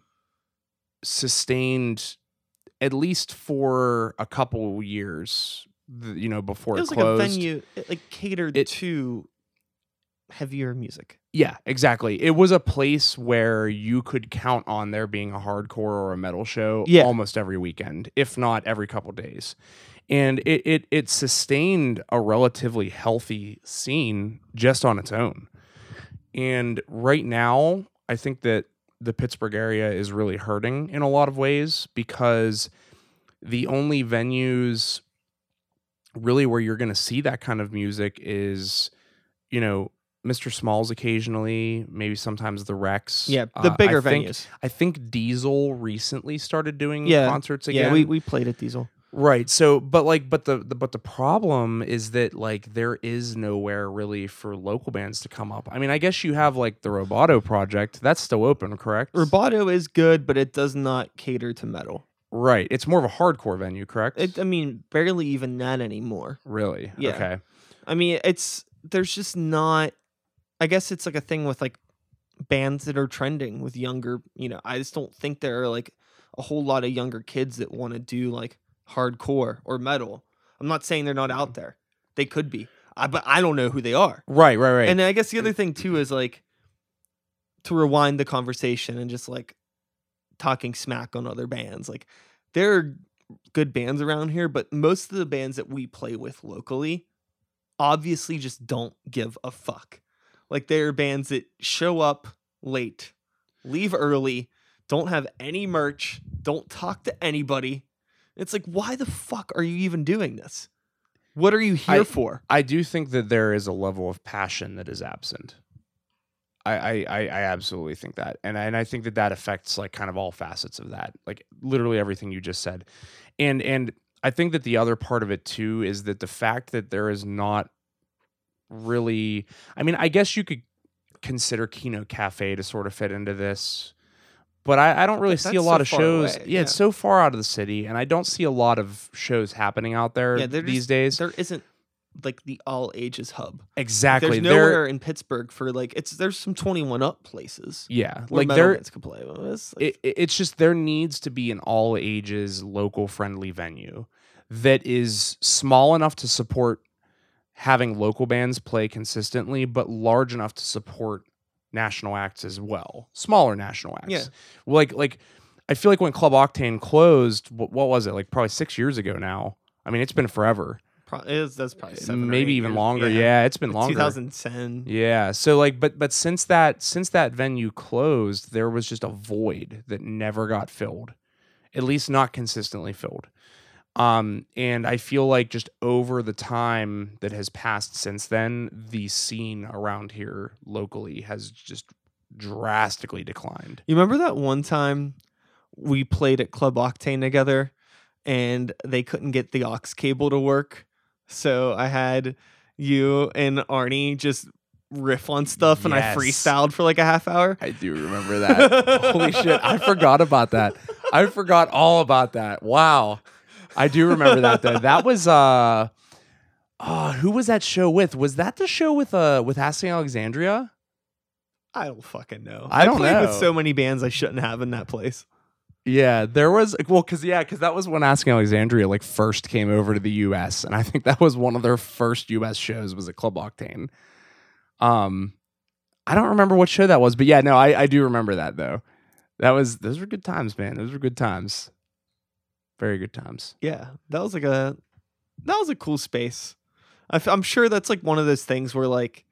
sustained at least for a couple years, you know, before It it, was like a venue it like catered It- to heavier music. Yeah, exactly. It was a place where you could count on there being a hardcore or a metal show Yeah. almost every weekend, if not every couple days. And it, it it sustained a relatively healthy scene just on its own. And right now, I think that the Pittsburgh area is really hurting in a lot of ways because the only venues really where you're going to see that kind of music is, you know, Mr. Smalls occasionally, maybe sometimes the Rex. Yeah, the Uh, bigger I think, venues. I think Diesel recently started doing Yeah, concerts again. Yeah, we, we played at Diesel. Right. So, but like, but the, the but the problem is that like there is nowhere really for local bands to come up. I mean, I guess you have like the Roboto project. That's still open, correct? Roboto is good, but it does not cater to metal. right. It's more of a hardcore venue, correct? It, I mean, barely even that anymore. really. Yeah. Okay. I mean, it's there's just not. I guess it's like a thing with like bands that are trending with younger. You know, I just don't think there are like a whole lot of younger kids that want to do like hardcore or metal. I'm not saying they're not out mm. there. They could be, I, but I don't know who they are. Right. Right. Right. And then I guess the other thing too is like to rewind the conversation and just like talking smack on other bands. Like there are good bands around here, but most of the bands that we play with locally obviously just don't give a fuck. Like they are bands that show up late, leave early, don't have any merch, don't talk to anybody. It's like why the fuck are you even doing this? What are you here I- for? I do think that there is a level of passion that is absent. I, I, I absolutely think that, and I, and I think that that affects like kind of all facets of that, like literally everything you just said, and and I think that the other part of it too is that the fact that there is not really, I mean, I guess you could consider Kino Cafe to sort of fit into this, but I, I don't really see a lot so of shows. away, yeah, it's so far out of the city, and I don't see a lot of shows happening out there Yeah, these just- days. There isn't like the all ages hub. Exactly. There's There- in Pittsburgh for like it's there's some 21 up places Yeah, like there, bands can play. Well, it's like- it- it's just there needs to be an all ages local friendly venue that is small enough to support having local bands play consistently, but large enough to support national acts as well, smaller national acts. Yeah. like like I feel like when Club Octane closed, what, what was it like? Probably six years ago now. I mean, it's been forever, Pro- that's probably maybe even years. longer. Yeah, it's been longer. 2010. Yeah. So like but but since that since that venue closed, there was just a void that never got filled. At least not consistently filled. Um, and I feel like just over the time that has passed since then, the scene around here locally has just drastically declined. You remember that one time we played at Club Octane together and they couldn't get the aux cable to work? So I had you and Arnie just riff on stuff and I freestyled for like a half hour. I do remember that. Holy shit, I forgot about that. I forgot all about that. Wow. I do remember that though. That was uh uh who was that show with? Was that the show with uh with Asking Alexandria? I don't fucking know. I don't played with know. so many bands I shouldn't have in that place. Yeah, there was well, cause yeah, cause that was when Asking Alexandria like first came over to the U.S. and I think that was one of their first U.S. shows was at Club Octane. Um, I don't remember what show that was, but yeah, no, I I do remember that though. That was those were good times, man. Those were good times. Very good times. Yeah, that was like a that was a cool space. I f- I'm sure that's like one of those things where like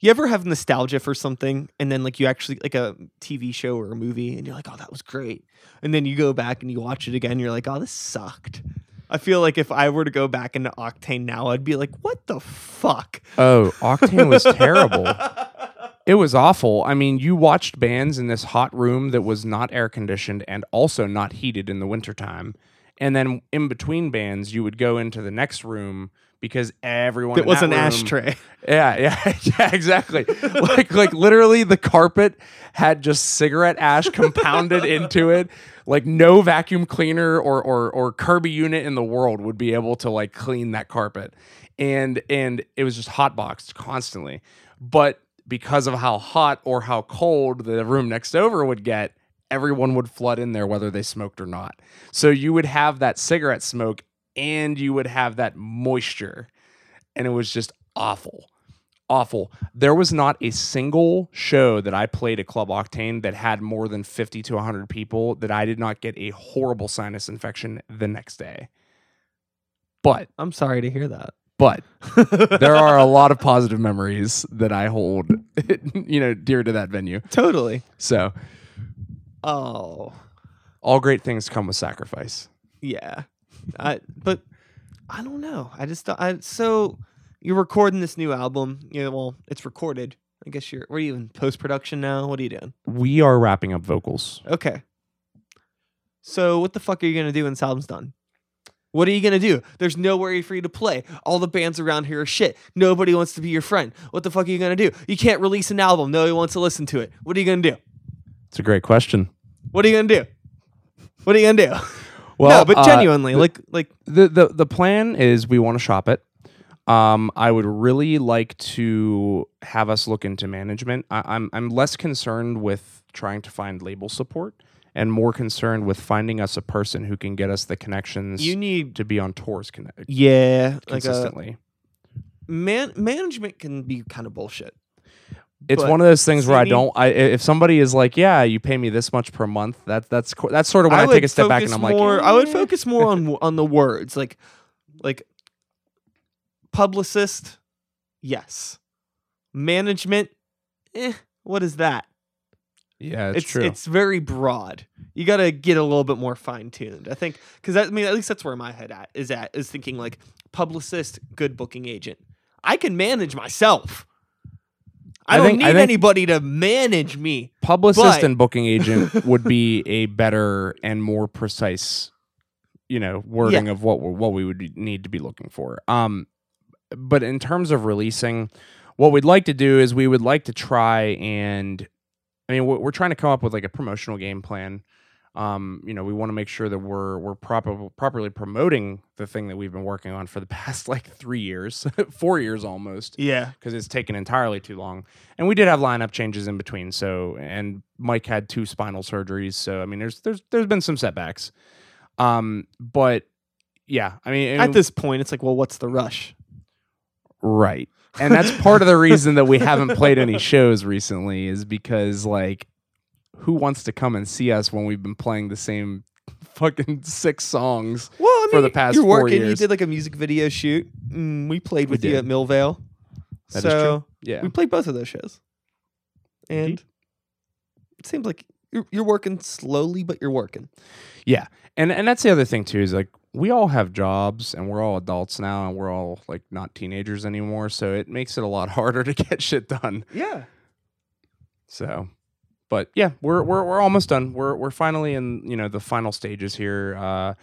you ever have nostalgia for something and then like you actually like a TV show or a movie and you're like, oh, that was great, and then you go back and you watch it again, you're like, oh, this sucked. I feel like if I were to go back into Octane now, I'd be like, what the fuck? Oh, Octane was terrible. It was awful. I mean, you watched bands in this hot room that was not air conditioned and also not heated in the wintertime. And then in between bands, you would go into the next room because everyone It was that an room- ashtray. Yeah, yeah, yeah, exactly. like like literally the carpet had just cigarette ash compounded into it. Like no vacuum cleaner or or or Kirby unit in the world would be able to like clean that carpet. And and it was just hot boxed constantly. But because of how hot or how cold the room next over would get, everyone would flood in there whether they smoked or not. So you would have that cigarette smoke and you would have that moisture. And it was just awful awful. There was not a single show that I played at Club Octane that had more than 50 to 100 people that I did not get a horrible sinus infection the next day. But, I'm sorry to hear that. But there are a lot of positive memories that I hold, you know, dear to that venue. totally. So, Oh, all great things come with sacrifice. Yeah, I but I don't know. I just I so you're recording this new album. Yeah, well, it's recorded. I guess you're. What are you in post production now? What are you doing? We are wrapping up vocals. Okay. So what the fuck are you gonna do when this album's done? What are you gonna do? There's nowhere for you to play. All the bands around here are shit. Nobody wants to be your friend. What the fuck are you gonna do? You can't release an album. Nobody wants to listen to it. What are you gonna do? It's a great question. What are you gonna do? What are you gonna do? Well, no, but uh, genuinely, like, like the the the plan is we want to shop it. Um, I would really like to have us look into management. I, I'm I'm less concerned with trying to find label support and more concerned with finding us a person who can get us the connections you need, to be on tours conne- yeah, like a consistently. man management can be kind of bullshit. it's one of those things where I don't. I if somebody is like, yeah, you pay me this much per month. That that's that's sort of when I, take a step back and I'm like, more, I would eh. focus more on on the words, like like publicist, yes. Management, eh, what is that? Yeah, it's, it's true. it's very broad. You got to get a little bit more fine tuned. I think because I mean at least that's where my head at is at is thinking like publicist, good booking agent. I can manage myself. I, I don't think- need I anybody to manage me. publicist But- and booking agent would be a better and more precise you know wording of what we- what we would need to be looking for um but in terms of releasing what we'd like to do is we would like to try and i mean we're, trying to come up with like a promotional game plan um you know we want to make sure that we're we're proper, properly promoting the thing that we've been working on for the past like 3 years 4 years almost Yeah. because it's taken entirely too long. And we did have lineup changes in between. So and Mike had two spinal surgeries. So I mean, there's there's there's been some setbacks. Um, but yeah, I mean, At this point, it's like, well, what's the rush? right, and that's part of the reason that we haven't played any shows recently is because like, who wants to come and see us when we've been playing the same fucking six songs? Well, I For the past you're working. You did like a music video shoot. Mm, we played We with you at Millvale. That is so true. Yeah, we played both of those shows, and it seems like you're, you're working slowly, but you're working. Yeah, and and that's the other thing too is like we all have jobs and we're all adults now and we're all like not teenagers anymore. So it makes it a lot harder to get shit done. Yeah. So, but yeah, we're we're we're almost done. We're we're finally in you know the final stages here. Uh,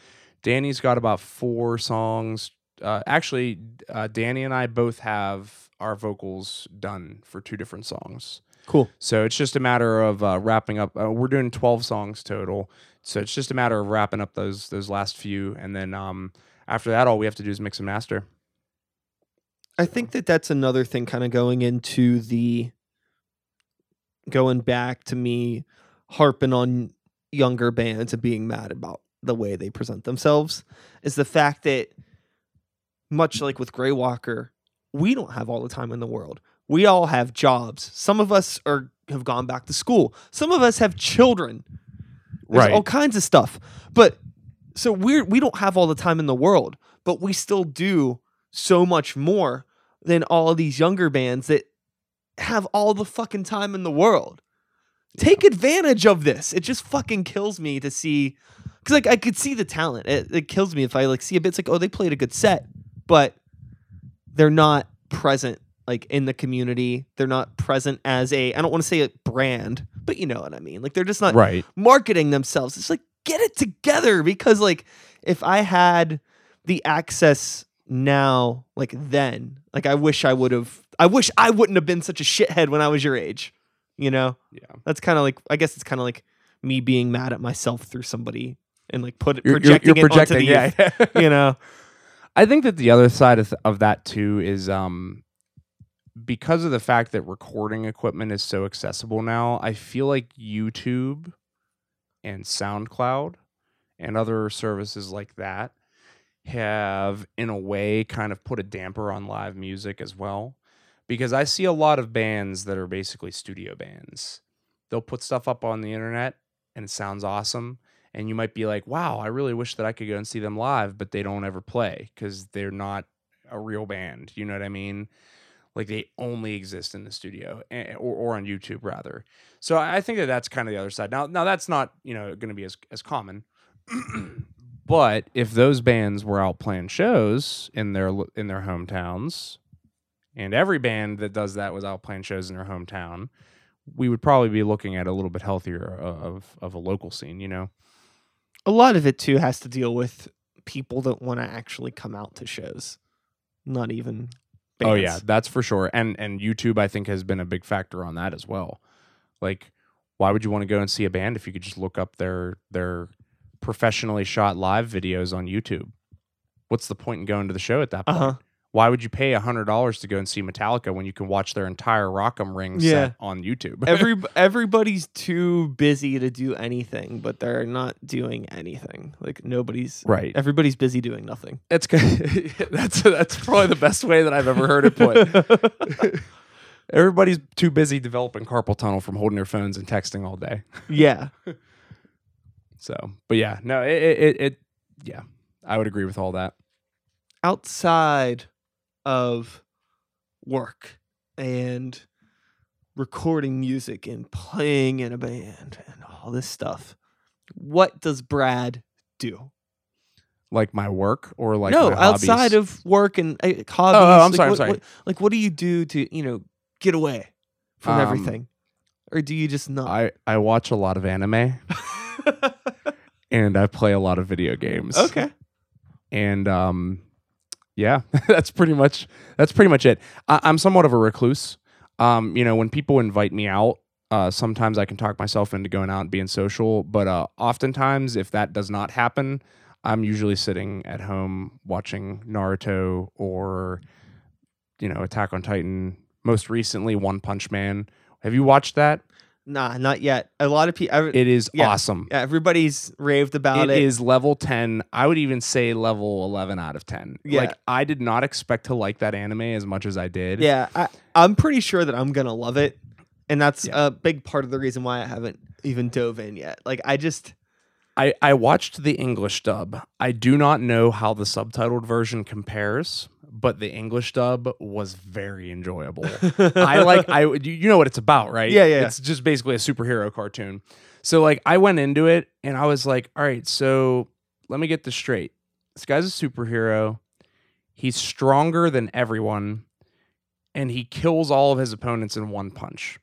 Danny's got about four songs. Uh, actually, uh, Danny and I both have our vocals done for two different songs. Cool. So it's just a matter of uh, wrapping up. Uh, we're doing twelve songs total. So it's just a matter of wrapping up those those last few, and then um, after that, all we have to do is mix and master. I think that that's another thing kind of going into the going back to me harping on younger bands and being mad about the way they present themselves is the fact that much like with Grey Walker, we don't have all the time in the world. We all have jobs. Some of us are have gone back to school. Some of us have children. There's Right. all kinds of stuff. But so we're we don't have all the time in the world, but we still do so much more than all of these younger bands that have all the fucking time in the world. Take advantage of this. It just fucking kills me to see because like I could see the talent. It, it kills me if I like see a bit. It's like oh they played a good set, but they're not present like in the community. They're not present as a I don't want to say a brand, but you know what I mean. Like they're just not Right. marketing themselves. It's like get it together because like if I had the access now like then, like I wish I would have I wish I wouldn't have been such a shithead when I was your age. You know? Yeah. That's kind of like I guess it's kind of like me being mad at myself through somebody and like put it You're, you're, projecting it onto projecting. the Yeah. you know. I think that the other side of, of that too is um because of the fact that recording equipment is so accessible now, I feel like YouTube and SoundCloud and other services like that have in a way kind of put a damper on live music as well because I see a lot of bands that are basically studio bands. They'll put stuff up on the internet and it sounds awesome and you might be like, "Wow, I really wish that I could go and see them live," but they don't ever play cuz they're not a real band. You know what I mean? Like they only exist in the studio or, or on YouTube rather. So I I think that that's kind of the other side. Now, now that's not you know going to be as as common. but if those bands were out playing shows in their in their hometowns, and every band that does that was out playing shows in their hometown, we would probably be looking at a little bit healthier of of a local scene. You know? A lot of it too has to deal with people that want to actually come out to shows. Not even Oh yeah, that's for sure. And and YouTube I think has been a big factor on that as well. Like why would you want to go and see a band if you could just look up their their professionally shot live videos on YouTube? What's the point in going to the show at that point? Uh-huh. Why would you pay hundred dollars to go and see Metallica when you can watch their entire Rock am Ring Yeah. set on YouTube? Every everybody's too busy to do anything, but they're not doing anything. Like nobody's right. everybody's busy doing nothing. It's that's that's probably the best way that I've ever heard it put. Everybody's too busy developing carpal tunnel from holding their phones and texting all day. yeah. So, but yeah, no, it, it, it yeah, I would agree with all that. Outside of work and recording music and playing in a band and all this stuff, what does Brad do? Like my work or like no, outside of work and uh, hobbies. oh, I'm like, sorry, I'm sorry. what- like, what do you do to you know get away from Um, everything, or do you just not? I I watch a lot of anime and I play a lot of video games. okay. and um, yeah, that's pretty much that's pretty much it. I, I'm somewhat of a recluse. Um, you know, when people invite me out, uh, sometimes I can talk myself into going out and being social, but uh, oftentimes, if that does not happen, I'm usually sitting at home watching Naruto or you know Attack on Titan. Most recently, One Punch Man. Have you watched that? Nah, not yet. A lot of people. It is Yeah. awesome. Yeah, everybody's raved about It it. is level 10. I would even say level 11 out of 10. Yeah. Like, I did not expect to like that anime as much as I did. Yeah, I, I'm pretty sure that I'm gonna love it, and that's Yeah. a big part of the reason why I haven't even dove in yet. Like, I just I, I watched the English dub. I do not know how the subtitled version compares, but the English dub was very enjoyable. I like I you you know what it's about, right? Yeah, yeah. It's just basically a superhero cartoon. So like I went into it and I was like, all right, so let me get this straight. this guy's a superhero. He's stronger than everyone, and he kills all of his opponents in one punch.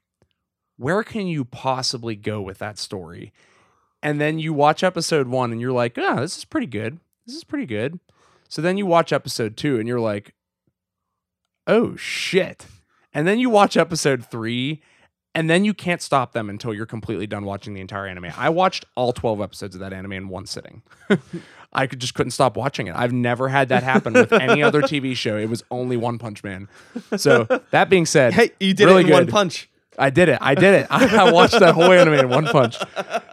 Where can you possibly go with that story? And then you watch episode one and you're like, oh, this is pretty good. This is pretty good. So then you watch episode two and you're like, oh shit. And then you watch episode three and then you can't stop them until you're completely done watching the entire anime. I watched all 12 episodes of that anime in one sitting. I could just couldn't stop watching it. I've never had that happen with any other TV show. It was only One Punch Man. So that being said, Hey, you did really it in one punch. I did it. I did it. I watched that whole anime in one punch.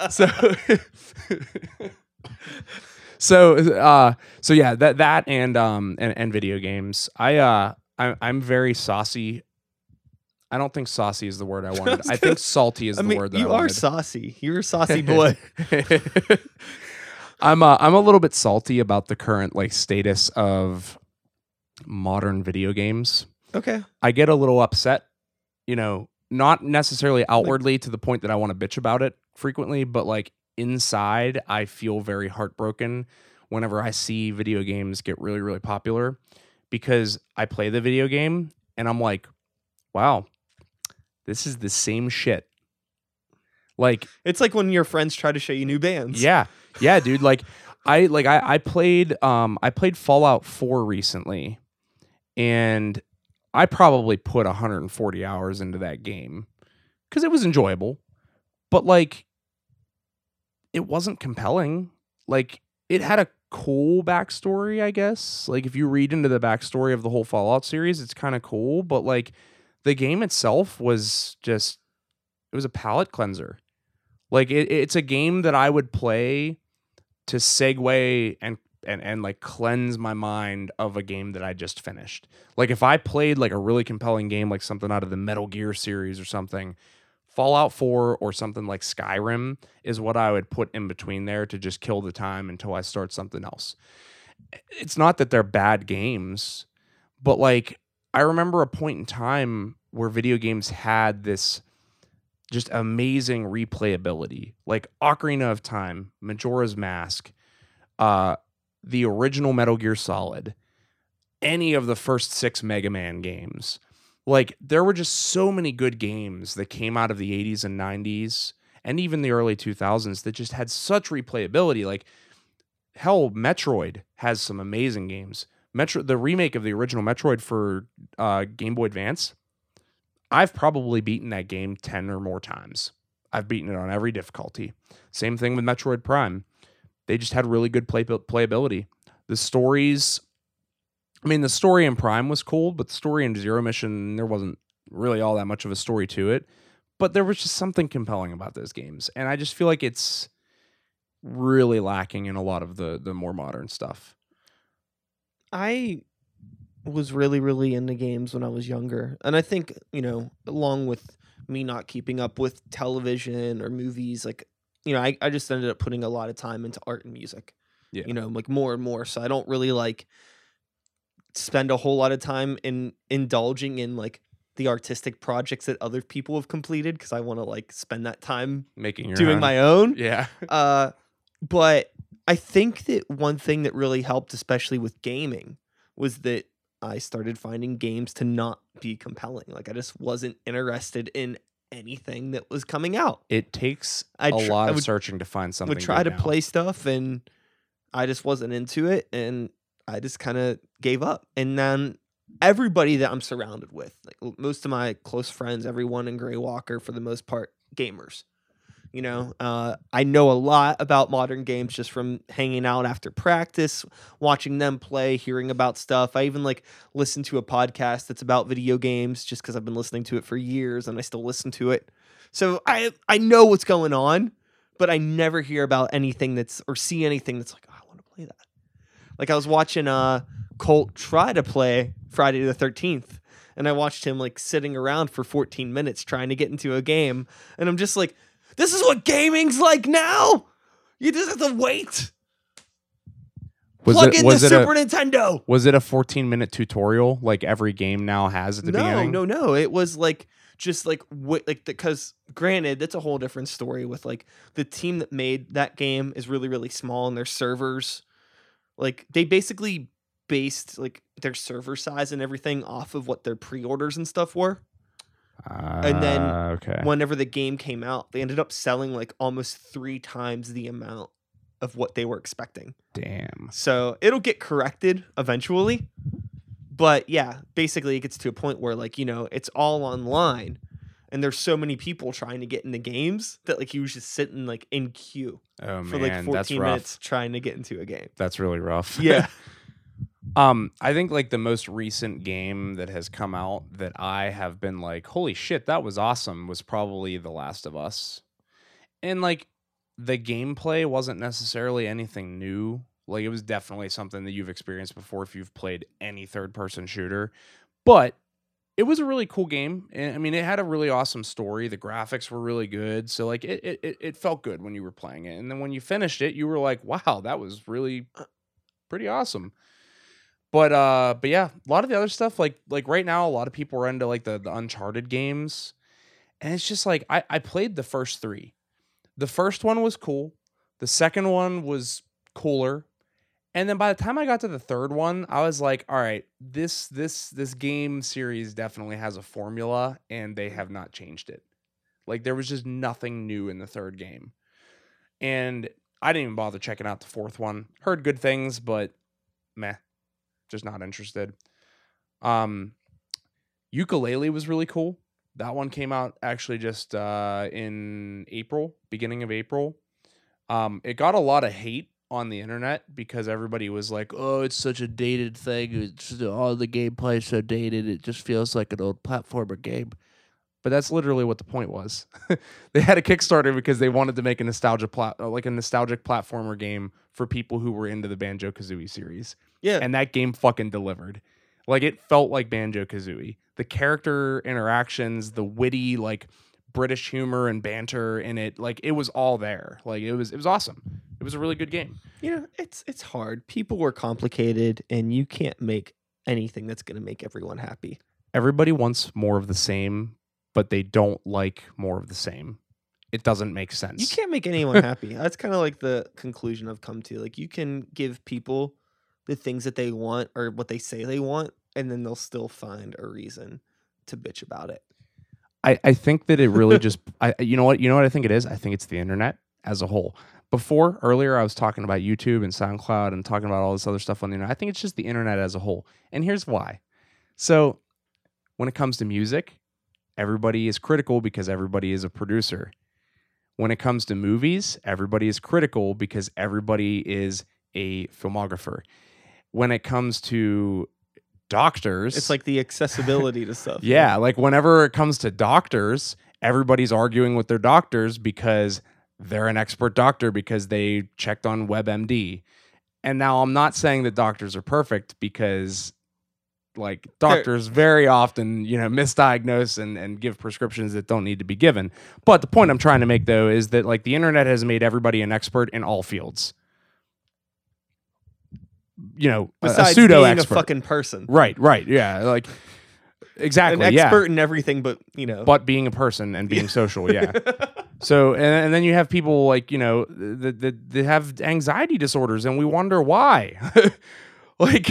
So, so, uh, so yeah, that that and um and, and video games. I uh I, I'm very saucy. I don't think saucy is the word I wanted. I think salty is I the mean, word that you I are wanted. saucy. You're a saucy boy. I'm uh, I'm a little bit salty about the current like status of modern video games. okay. I get a little upset, you know, not necessarily outwardly to the point that I want to bitch about it frequently, but like inside, I feel very heartbroken whenever I see video games get really, really popular because I play the video game and I'm like, wow, this is the same shit. Like, It's like when your friends try to show you new bands. yeah. Yeah, dude. Like I like I, I played um I played Fallout 4 recently and I probably put 140 hours into that game because it was enjoyable. But like it wasn't compelling. Like it had a cool backstory, I guess. Like if you read into the backstory of the whole Fallout series, it's kind of cool. But like the game itself was just it was a palate cleanser. Like it, it's a game that I would play to segue and and and like cleanse my mind of a game that I just finished. Like if I played like a really compelling game like something out of the Metal Gear series or something, Fallout 4 or something like Skyrim is what I would put in between there to just kill the time until I start something else. It's not that they're bad games, but like I remember a point in time where video games had this just amazing replayability, like Ocarina of Time, Majora's Mask, uh, the original Metal Gear Solid, any of the first six Mega Man games. Like there were just so many good games that came out of the 80s and 90s and even the early 2000s that just had such replayability. Like hell, Metroid has some amazing games. Metro, the remake of the original Metroid for uh, Game Boy Advance, I've probably beaten that game 10 or more times. I've beaten it on every difficulty. Same thing with Metroid Prime. They just had really good play- playability. The stories, I mean, the story in Prime was cool, but the story in Zero Mission, there wasn't really all that much of a story to it. But there was just something compelling about those games. And I just feel like it's really lacking in a lot of the the more modern stuff. I was really, really into games when I was younger. And I think, you know, along with me not keeping up with television or movies, like, you know, I, I just ended up putting a lot of time into art and music. Yeah. You know, like more and more. So I don't really like spend a whole lot of time in indulging in like the artistic projects that other people have completed because I want to like spend that time Making your doing own. my own. Yeah. Uh, but I think that one thing that really helped, especially with gaming, was that I started finding games to not be compelling. Like I just wasn't interested in anything that was coming out. It takes I'd a lot I of would- searching to find something. would try to now. play stuff and I just wasn't into it and I just kind of gave up. And then everybody that I'm surrounded with, like most of my close friends, everyone in Grey Walker for the most part, gamers. You know, uh, I know a lot about modern games just from hanging out after practice, watching them play, hearing about stuff. I even like listen to a podcast that's about video games just because I've been listening to it for years and I still listen to it. So I I know what's going on, but I never hear about anything that's or see anything that's like, oh, I want to play that. Like I was watching uh Colt try to play Friday the 13th and I watched him like sitting around for 14 minutes trying to get into a game and I'm just like this is what gaming's like now. You just have to wait. Was Plug it in was the it Super a Nintendo. was it a 14 minute tutorial like every game now has at the no, beginning? no, no. No. It was like just like what like because granted that's a whole different story with like the team that made that game is really really small and their servers like they basically based like their server size and everything off of what their pre-orders and stuff were. And then Ah, okay. Whenever the game came out, they ended up selling like almost three times the amount of what they were expecting. Damn. So it'll get corrected eventually. But yeah, basically it gets to a point where like, you know, it's all online and there's so many people trying to get into games that like he was just sitting like in queue Oh for man, like 14 minutes trying to get into a game. That's really rough. Yeah. Um, I think like the most recent game that has come out that I have been like, holy shit, that was awesome, was probably The Last of Us. And like the gameplay wasn't necessarily anything new. Like it was definitely something that you've experienced before if you've played any third person shooter. But it was a really cool game. I mean, it had a really awesome story. The graphics were really good. So like it it, it- felt good when you were playing it. And then when you finished it, you were like, wow, that was really pretty awesome. But uh but yeah, a lot of the other stuff like like right now a lot of people are into like the, the Uncharted games. And it's just like I I played the first 3. The first one was cool. The second one was cooler. And then by the time I got to the third one, I was like, all right, this this this game series definitely has a formula and they have not changed it. Like there was just nothing new in the third game. And I didn't even bother checking out the fourth one. Heard good things, but meh. Just not interested. Um Yooka-Laylee was really cool. That one came out actually just uh in April, beginning of April. Um it got a lot of hate on the internet because everybody was like, "Oh, it's such a dated thing. It's all the gameplay is so dated. It just feels like an old platformer game." But that's literally what the point was. they had a Kickstarter because they wanted to make a nostalgia plat- uh, like a nostalgic platformer game for people who were into the Banjo Kazooie series, Yeah. and that game fucking delivered. Like it felt like Banjo Kazooie. The character interactions, the witty like British humor and banter in it, like it was all there. Like it was it was awesome. It was a really good game. you know, it's it's hard. People were complicated and you can't make anything that's going to make everyone happy. Everybody wants more of the same, but they don't like more of the same. It doesn't make sense. You can't make anyone happy. That's kind of like the conclusion I've come to. Like you can give people the things that they want or what they say they want, and then they'll still find a reason to bitch about it. I, I think that it really just I you know what you know what I think it is I think it's the internet as a whole. Before earlier I was talking about YouTube and SoundCloud and talking about all this other stuff on the internet. I think it's just the internet as a whole. And here's why. So when it comes to music, everybody is critical because everybody is a producer. When it comes to movies, everybody is critical because everybody is a filmographer. When it comes to doctors, It's like the accessibility to stuff. yeah, like whenever it comes to doctors, everybody's arguing with their doctors because they're an expert doctor because they checked on WebMD. And now I'm not saying that doctors are perfect because like doctors very often, you know, misdiagnose and, and give prescriptions that don't need to be given. But the point I'm trying to make though is that like the internet has made everybody an expert in all fields. You know, a- Besides a pseudo being expert. a fucking person, Right, right. Yeah. Like exactly. an yeah expert in everything, but you know, but being a person and being social yeah so and, and then you have people like you know that, that, that have anxiety disorders and we wonder why like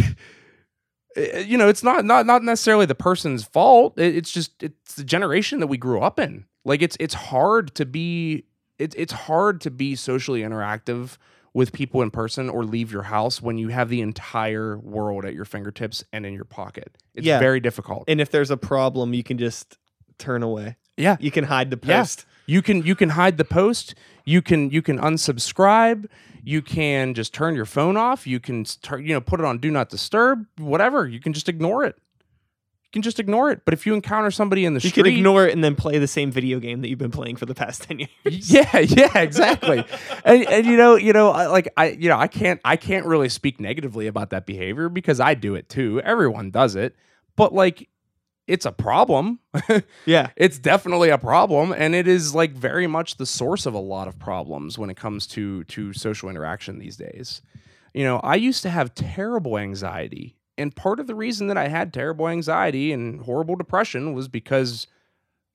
eh, you know it's not not not necessarily the person's fault it's just it's the generation that we grew up in like it's it's hard to be it's it's hard to be socially interactive with people in person or leave your house when you have the entire world at your fingertips and in your pocket it's Yeah. very difficult and if there's a problem, you can just turn away. yeah You can hide the Yeah. post. You can you can hide the post. You can you can unsubscribe. You can just turn your phone off. You can turn you know put it on do not disturb. Whatever. You can just ignore it. You can just ignore it. But if you encounter somebody in the You street, you can ignore it and then play the same video game that you've been playing for the past ten years. yeah, yeah, exactly. and and you know, you know, like I, you know, I can't, I can't really speak negatively about that behavior because I do it too. Everyone does it, but like, it's a problem. Yeah. it's definitely a problem, and it is like very much the source of a lot of problems when it comes to to social interaction these days. You know, I used to have terrible anxiety, and part of the reason that I had terrible anxiety and horrible depression was because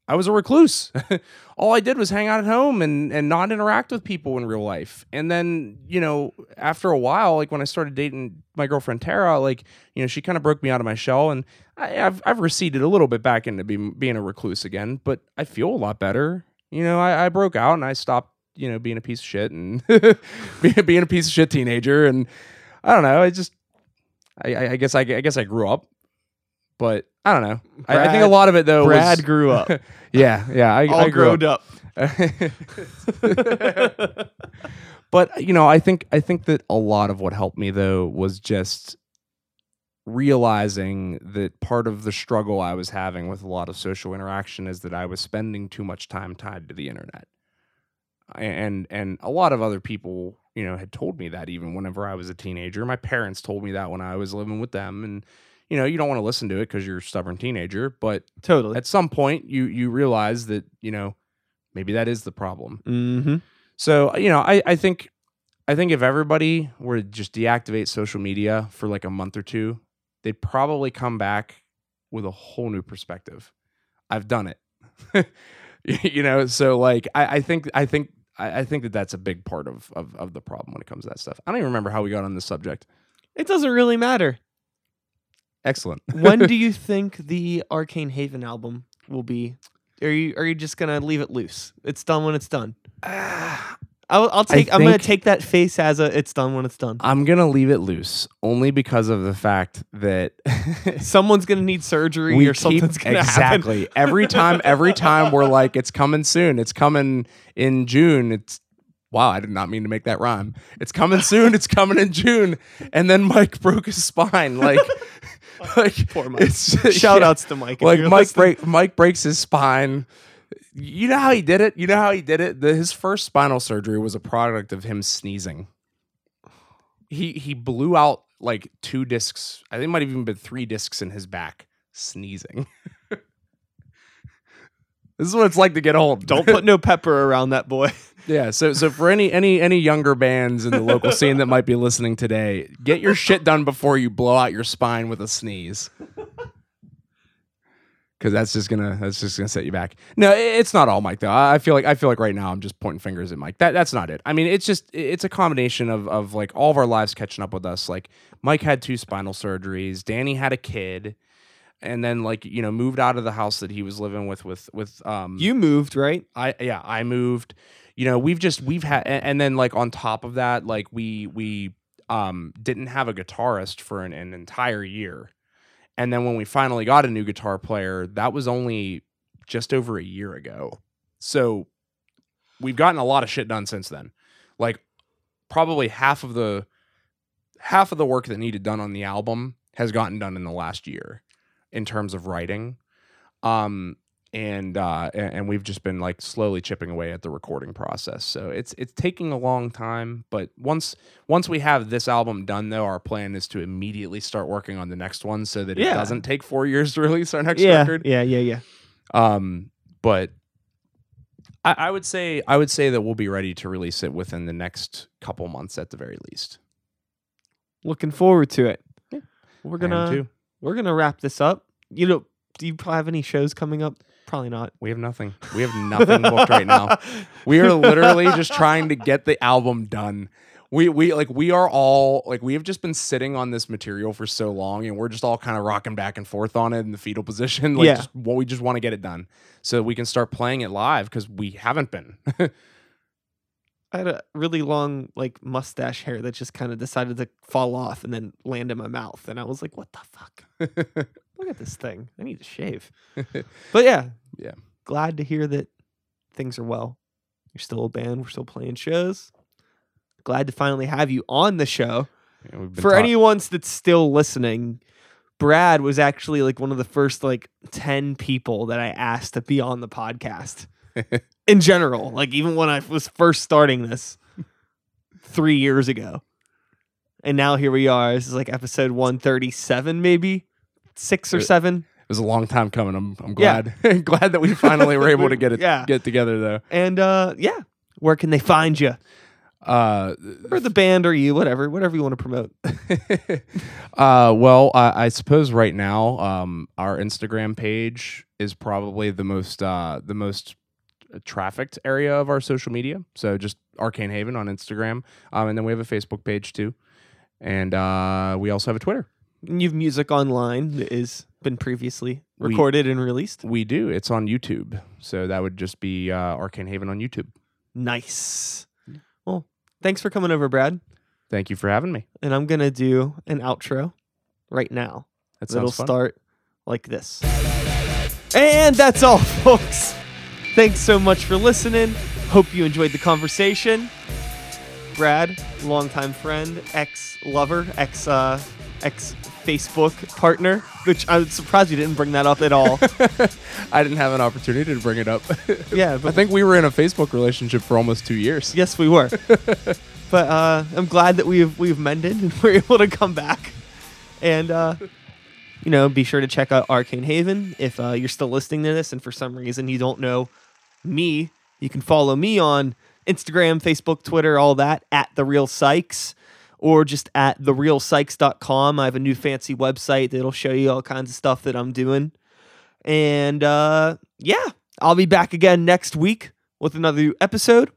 I was a recluse. All I did was hang out at home and and not interact with people in real life. And then, you know, after a while, like when I started dating my girlfriend Tara, like, you know, she kind of broke me out of my shell and I, have I've receded a little bit back into being being a recluse again, but I feel a lot better. You know, I, I broke out and I stopped, you know, being a piece of shit and being, being a piece of shit teenager. And I don't know, I just I, I guess I, I guess I grew up, but I don't know. I, I think a lot of it though. Brad was, grew up, yeah, yeah. I, all I grew growed up. up. but you know, I think I think that a lot of what helped me though was just realizing that part of the struggle I was having with a lot of social interaction is that I was spending too much time tied to the internet. And and a lot of other people, you know, had told me that even whenever I was a teenager. My parents told me that when I was living with them and you know, you don't want to listen to it cuz you're a stubborn teenager, but totally. at some point you you realize that, you know, maybe that is the problem. Mm-hmm. So, you know, I, I think I think if everybody were to just deactivate social media for like a month or two, they'd probably come back with a whole new perspective. I've done it. you know, so like I, I think I think I, I think that that's a big part of, of of the problem when it comes to that stuff. I don't even remember how we got on this subject. It doesn't really matter. Excellent. when do you think the Arcane Haven album will be? Are you are you just gonna leave it loose? It's done when it's done. Ah, I'll, I'll take. I'm gonna take that face as a. It's done when it's done. I'm gonna leave it loose only because of the fact that Someone's gonna need surgery or keep- something's gonna happen. exactly every time every time we're like it's coming soon it's coming in june it's wow i did not mean to make that rhyme it's coming soon it's coming in june and then mike broke his spine like like Poor Mike. Shout yeah. outs to Mike. like mike listening. break mike breaks his spine you know how he did it? You know how he did it? The, his first spinal surgery was a product of him sneezing. He he blew out like two discs. I think it might have even been three discs in his back sneezing. This is what it's like to get old. Don't put no pepper around that boy. yeah so so for any any any younger bands in the local scene that might be listening today get your shit done before you blow out your spine with a sneeze because that's just gonna that's just gonna set you back. No, it's not all Mike though. I feel like I feel like right now I'm just pointing fingers at Mike. That that's not it. I mean, it's just it's a combination of of like all of our lives catching up with us. Like Mike had two spinal surgeries, Danny had a kid, and then like you know moved out of the house that he was living with with with um You moved right. I yeah, I moved. You know, we've just we've had and then like on top of that, like we we um didn't have a guitarist for an, an entire year. And then when we finally got a new guitar player, that was only just over a year ago. So we've gotten a lot of shit done since then. Like probably half of the half of the work that needed done on the album has gotten done in the last year in terms of writing. Um and uh and we've just been like slowly chipping away at the recording process so it's it's taking a long time but once once we have this album done though our plan is to immediately start working on the next one so that it doesn't take four years to release our next yeah, record yeah, yeah, yeah. um but I, I would say i would say that we'll be ready to release it within the next couple months at the very least Looking forward to it. Yeah. We're gonna we're gonna wrap this up. You know, do you have any shows coming up? Probably not. we have nothing we have nothing booked right now We are literally just trying to get the album done. We we like we are all like we have just been sitting on this material for so long and we're just all kind of rocking back and forth on it in the fetal position. Like Yeah. just well, we just want to get it done so we can start playing it live because we haven't been. I had a really long like mustache hair that just kind of decided to fall off and then land in my mouth, and I was like, "What the fuck? Look at this thing. I need to shave." but yeah, Yeah. Glad to hear that things are well. You're still a band. We're still playing shows. Glad to finally have you on the show. Yeah, For talk- anyone that's still listening, Brad was actually like one of the first like 10 people that I asked to be on the podcast in general. Like even when I was first starting this three years ago. And now here we are. This is like episode 137, maybe six or Uh, seven. it was a long time coming. I'm I'm Yeah. glad glad that we finally were able to get it Yeah. get together though. And uh yeah, where can they find you? Uh, or the band or you, whatever, whatever you want to promote. uh, well, I, I suppose right now, um, our Instagram page is probably the most uh, the most trafficked area of our social media. So just Arcane Haven on Instagram, um, and then we have a Facebook page too, and uh, we also have a Twitter. And you have music online that has been previously We- recorded and released. We do. It's on YouTube, so that would just be uh, Arcane Haven on YouTube. Nice. Well, thanks for coming over, Brad. Thank you for having me. And I'm gonna do an outro right now. That It'll fun. start like this. And that's all, folks. Thanks so much for listening. Hope you enjoyed the conversation. Brad, longtime friend, ex lover, ex uh, ex Facebook partner, which I'm surprised you didn't bring that up at all. I didn't have an opportunity to bring it up. yeah, I think we were in a Facebook relationship for almost two years. yes, we were. but uh, I'm glad that we've we've mended and we're able to come back. And uh, you know, be sure to check out Arcane Haven if uh, you're still listening to this and for some reason you don't know me. You can follow me on Instagram, Facebook, Twitter, all that at the Real Sykes, or just at therealsykes.com. I have a new fancy website that'll show you all kinds of stuff that I'm doing. And uh, yeah, I'll be back again next week with another new episode.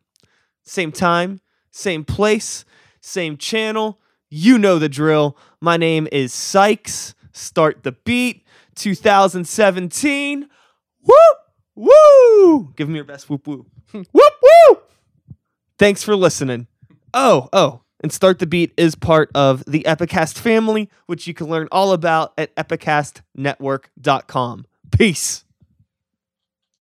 Same time, same place, same channel. You know the drill. My name is Sykes. Start the beat 2017. Whoop! Woo! Give me your best whoop woo. whoop woo! Thanks for listening. Oh, oh, and Start the Beat is part of the Epicast family, which you can learn all about at epicastnetwork.com. Peace.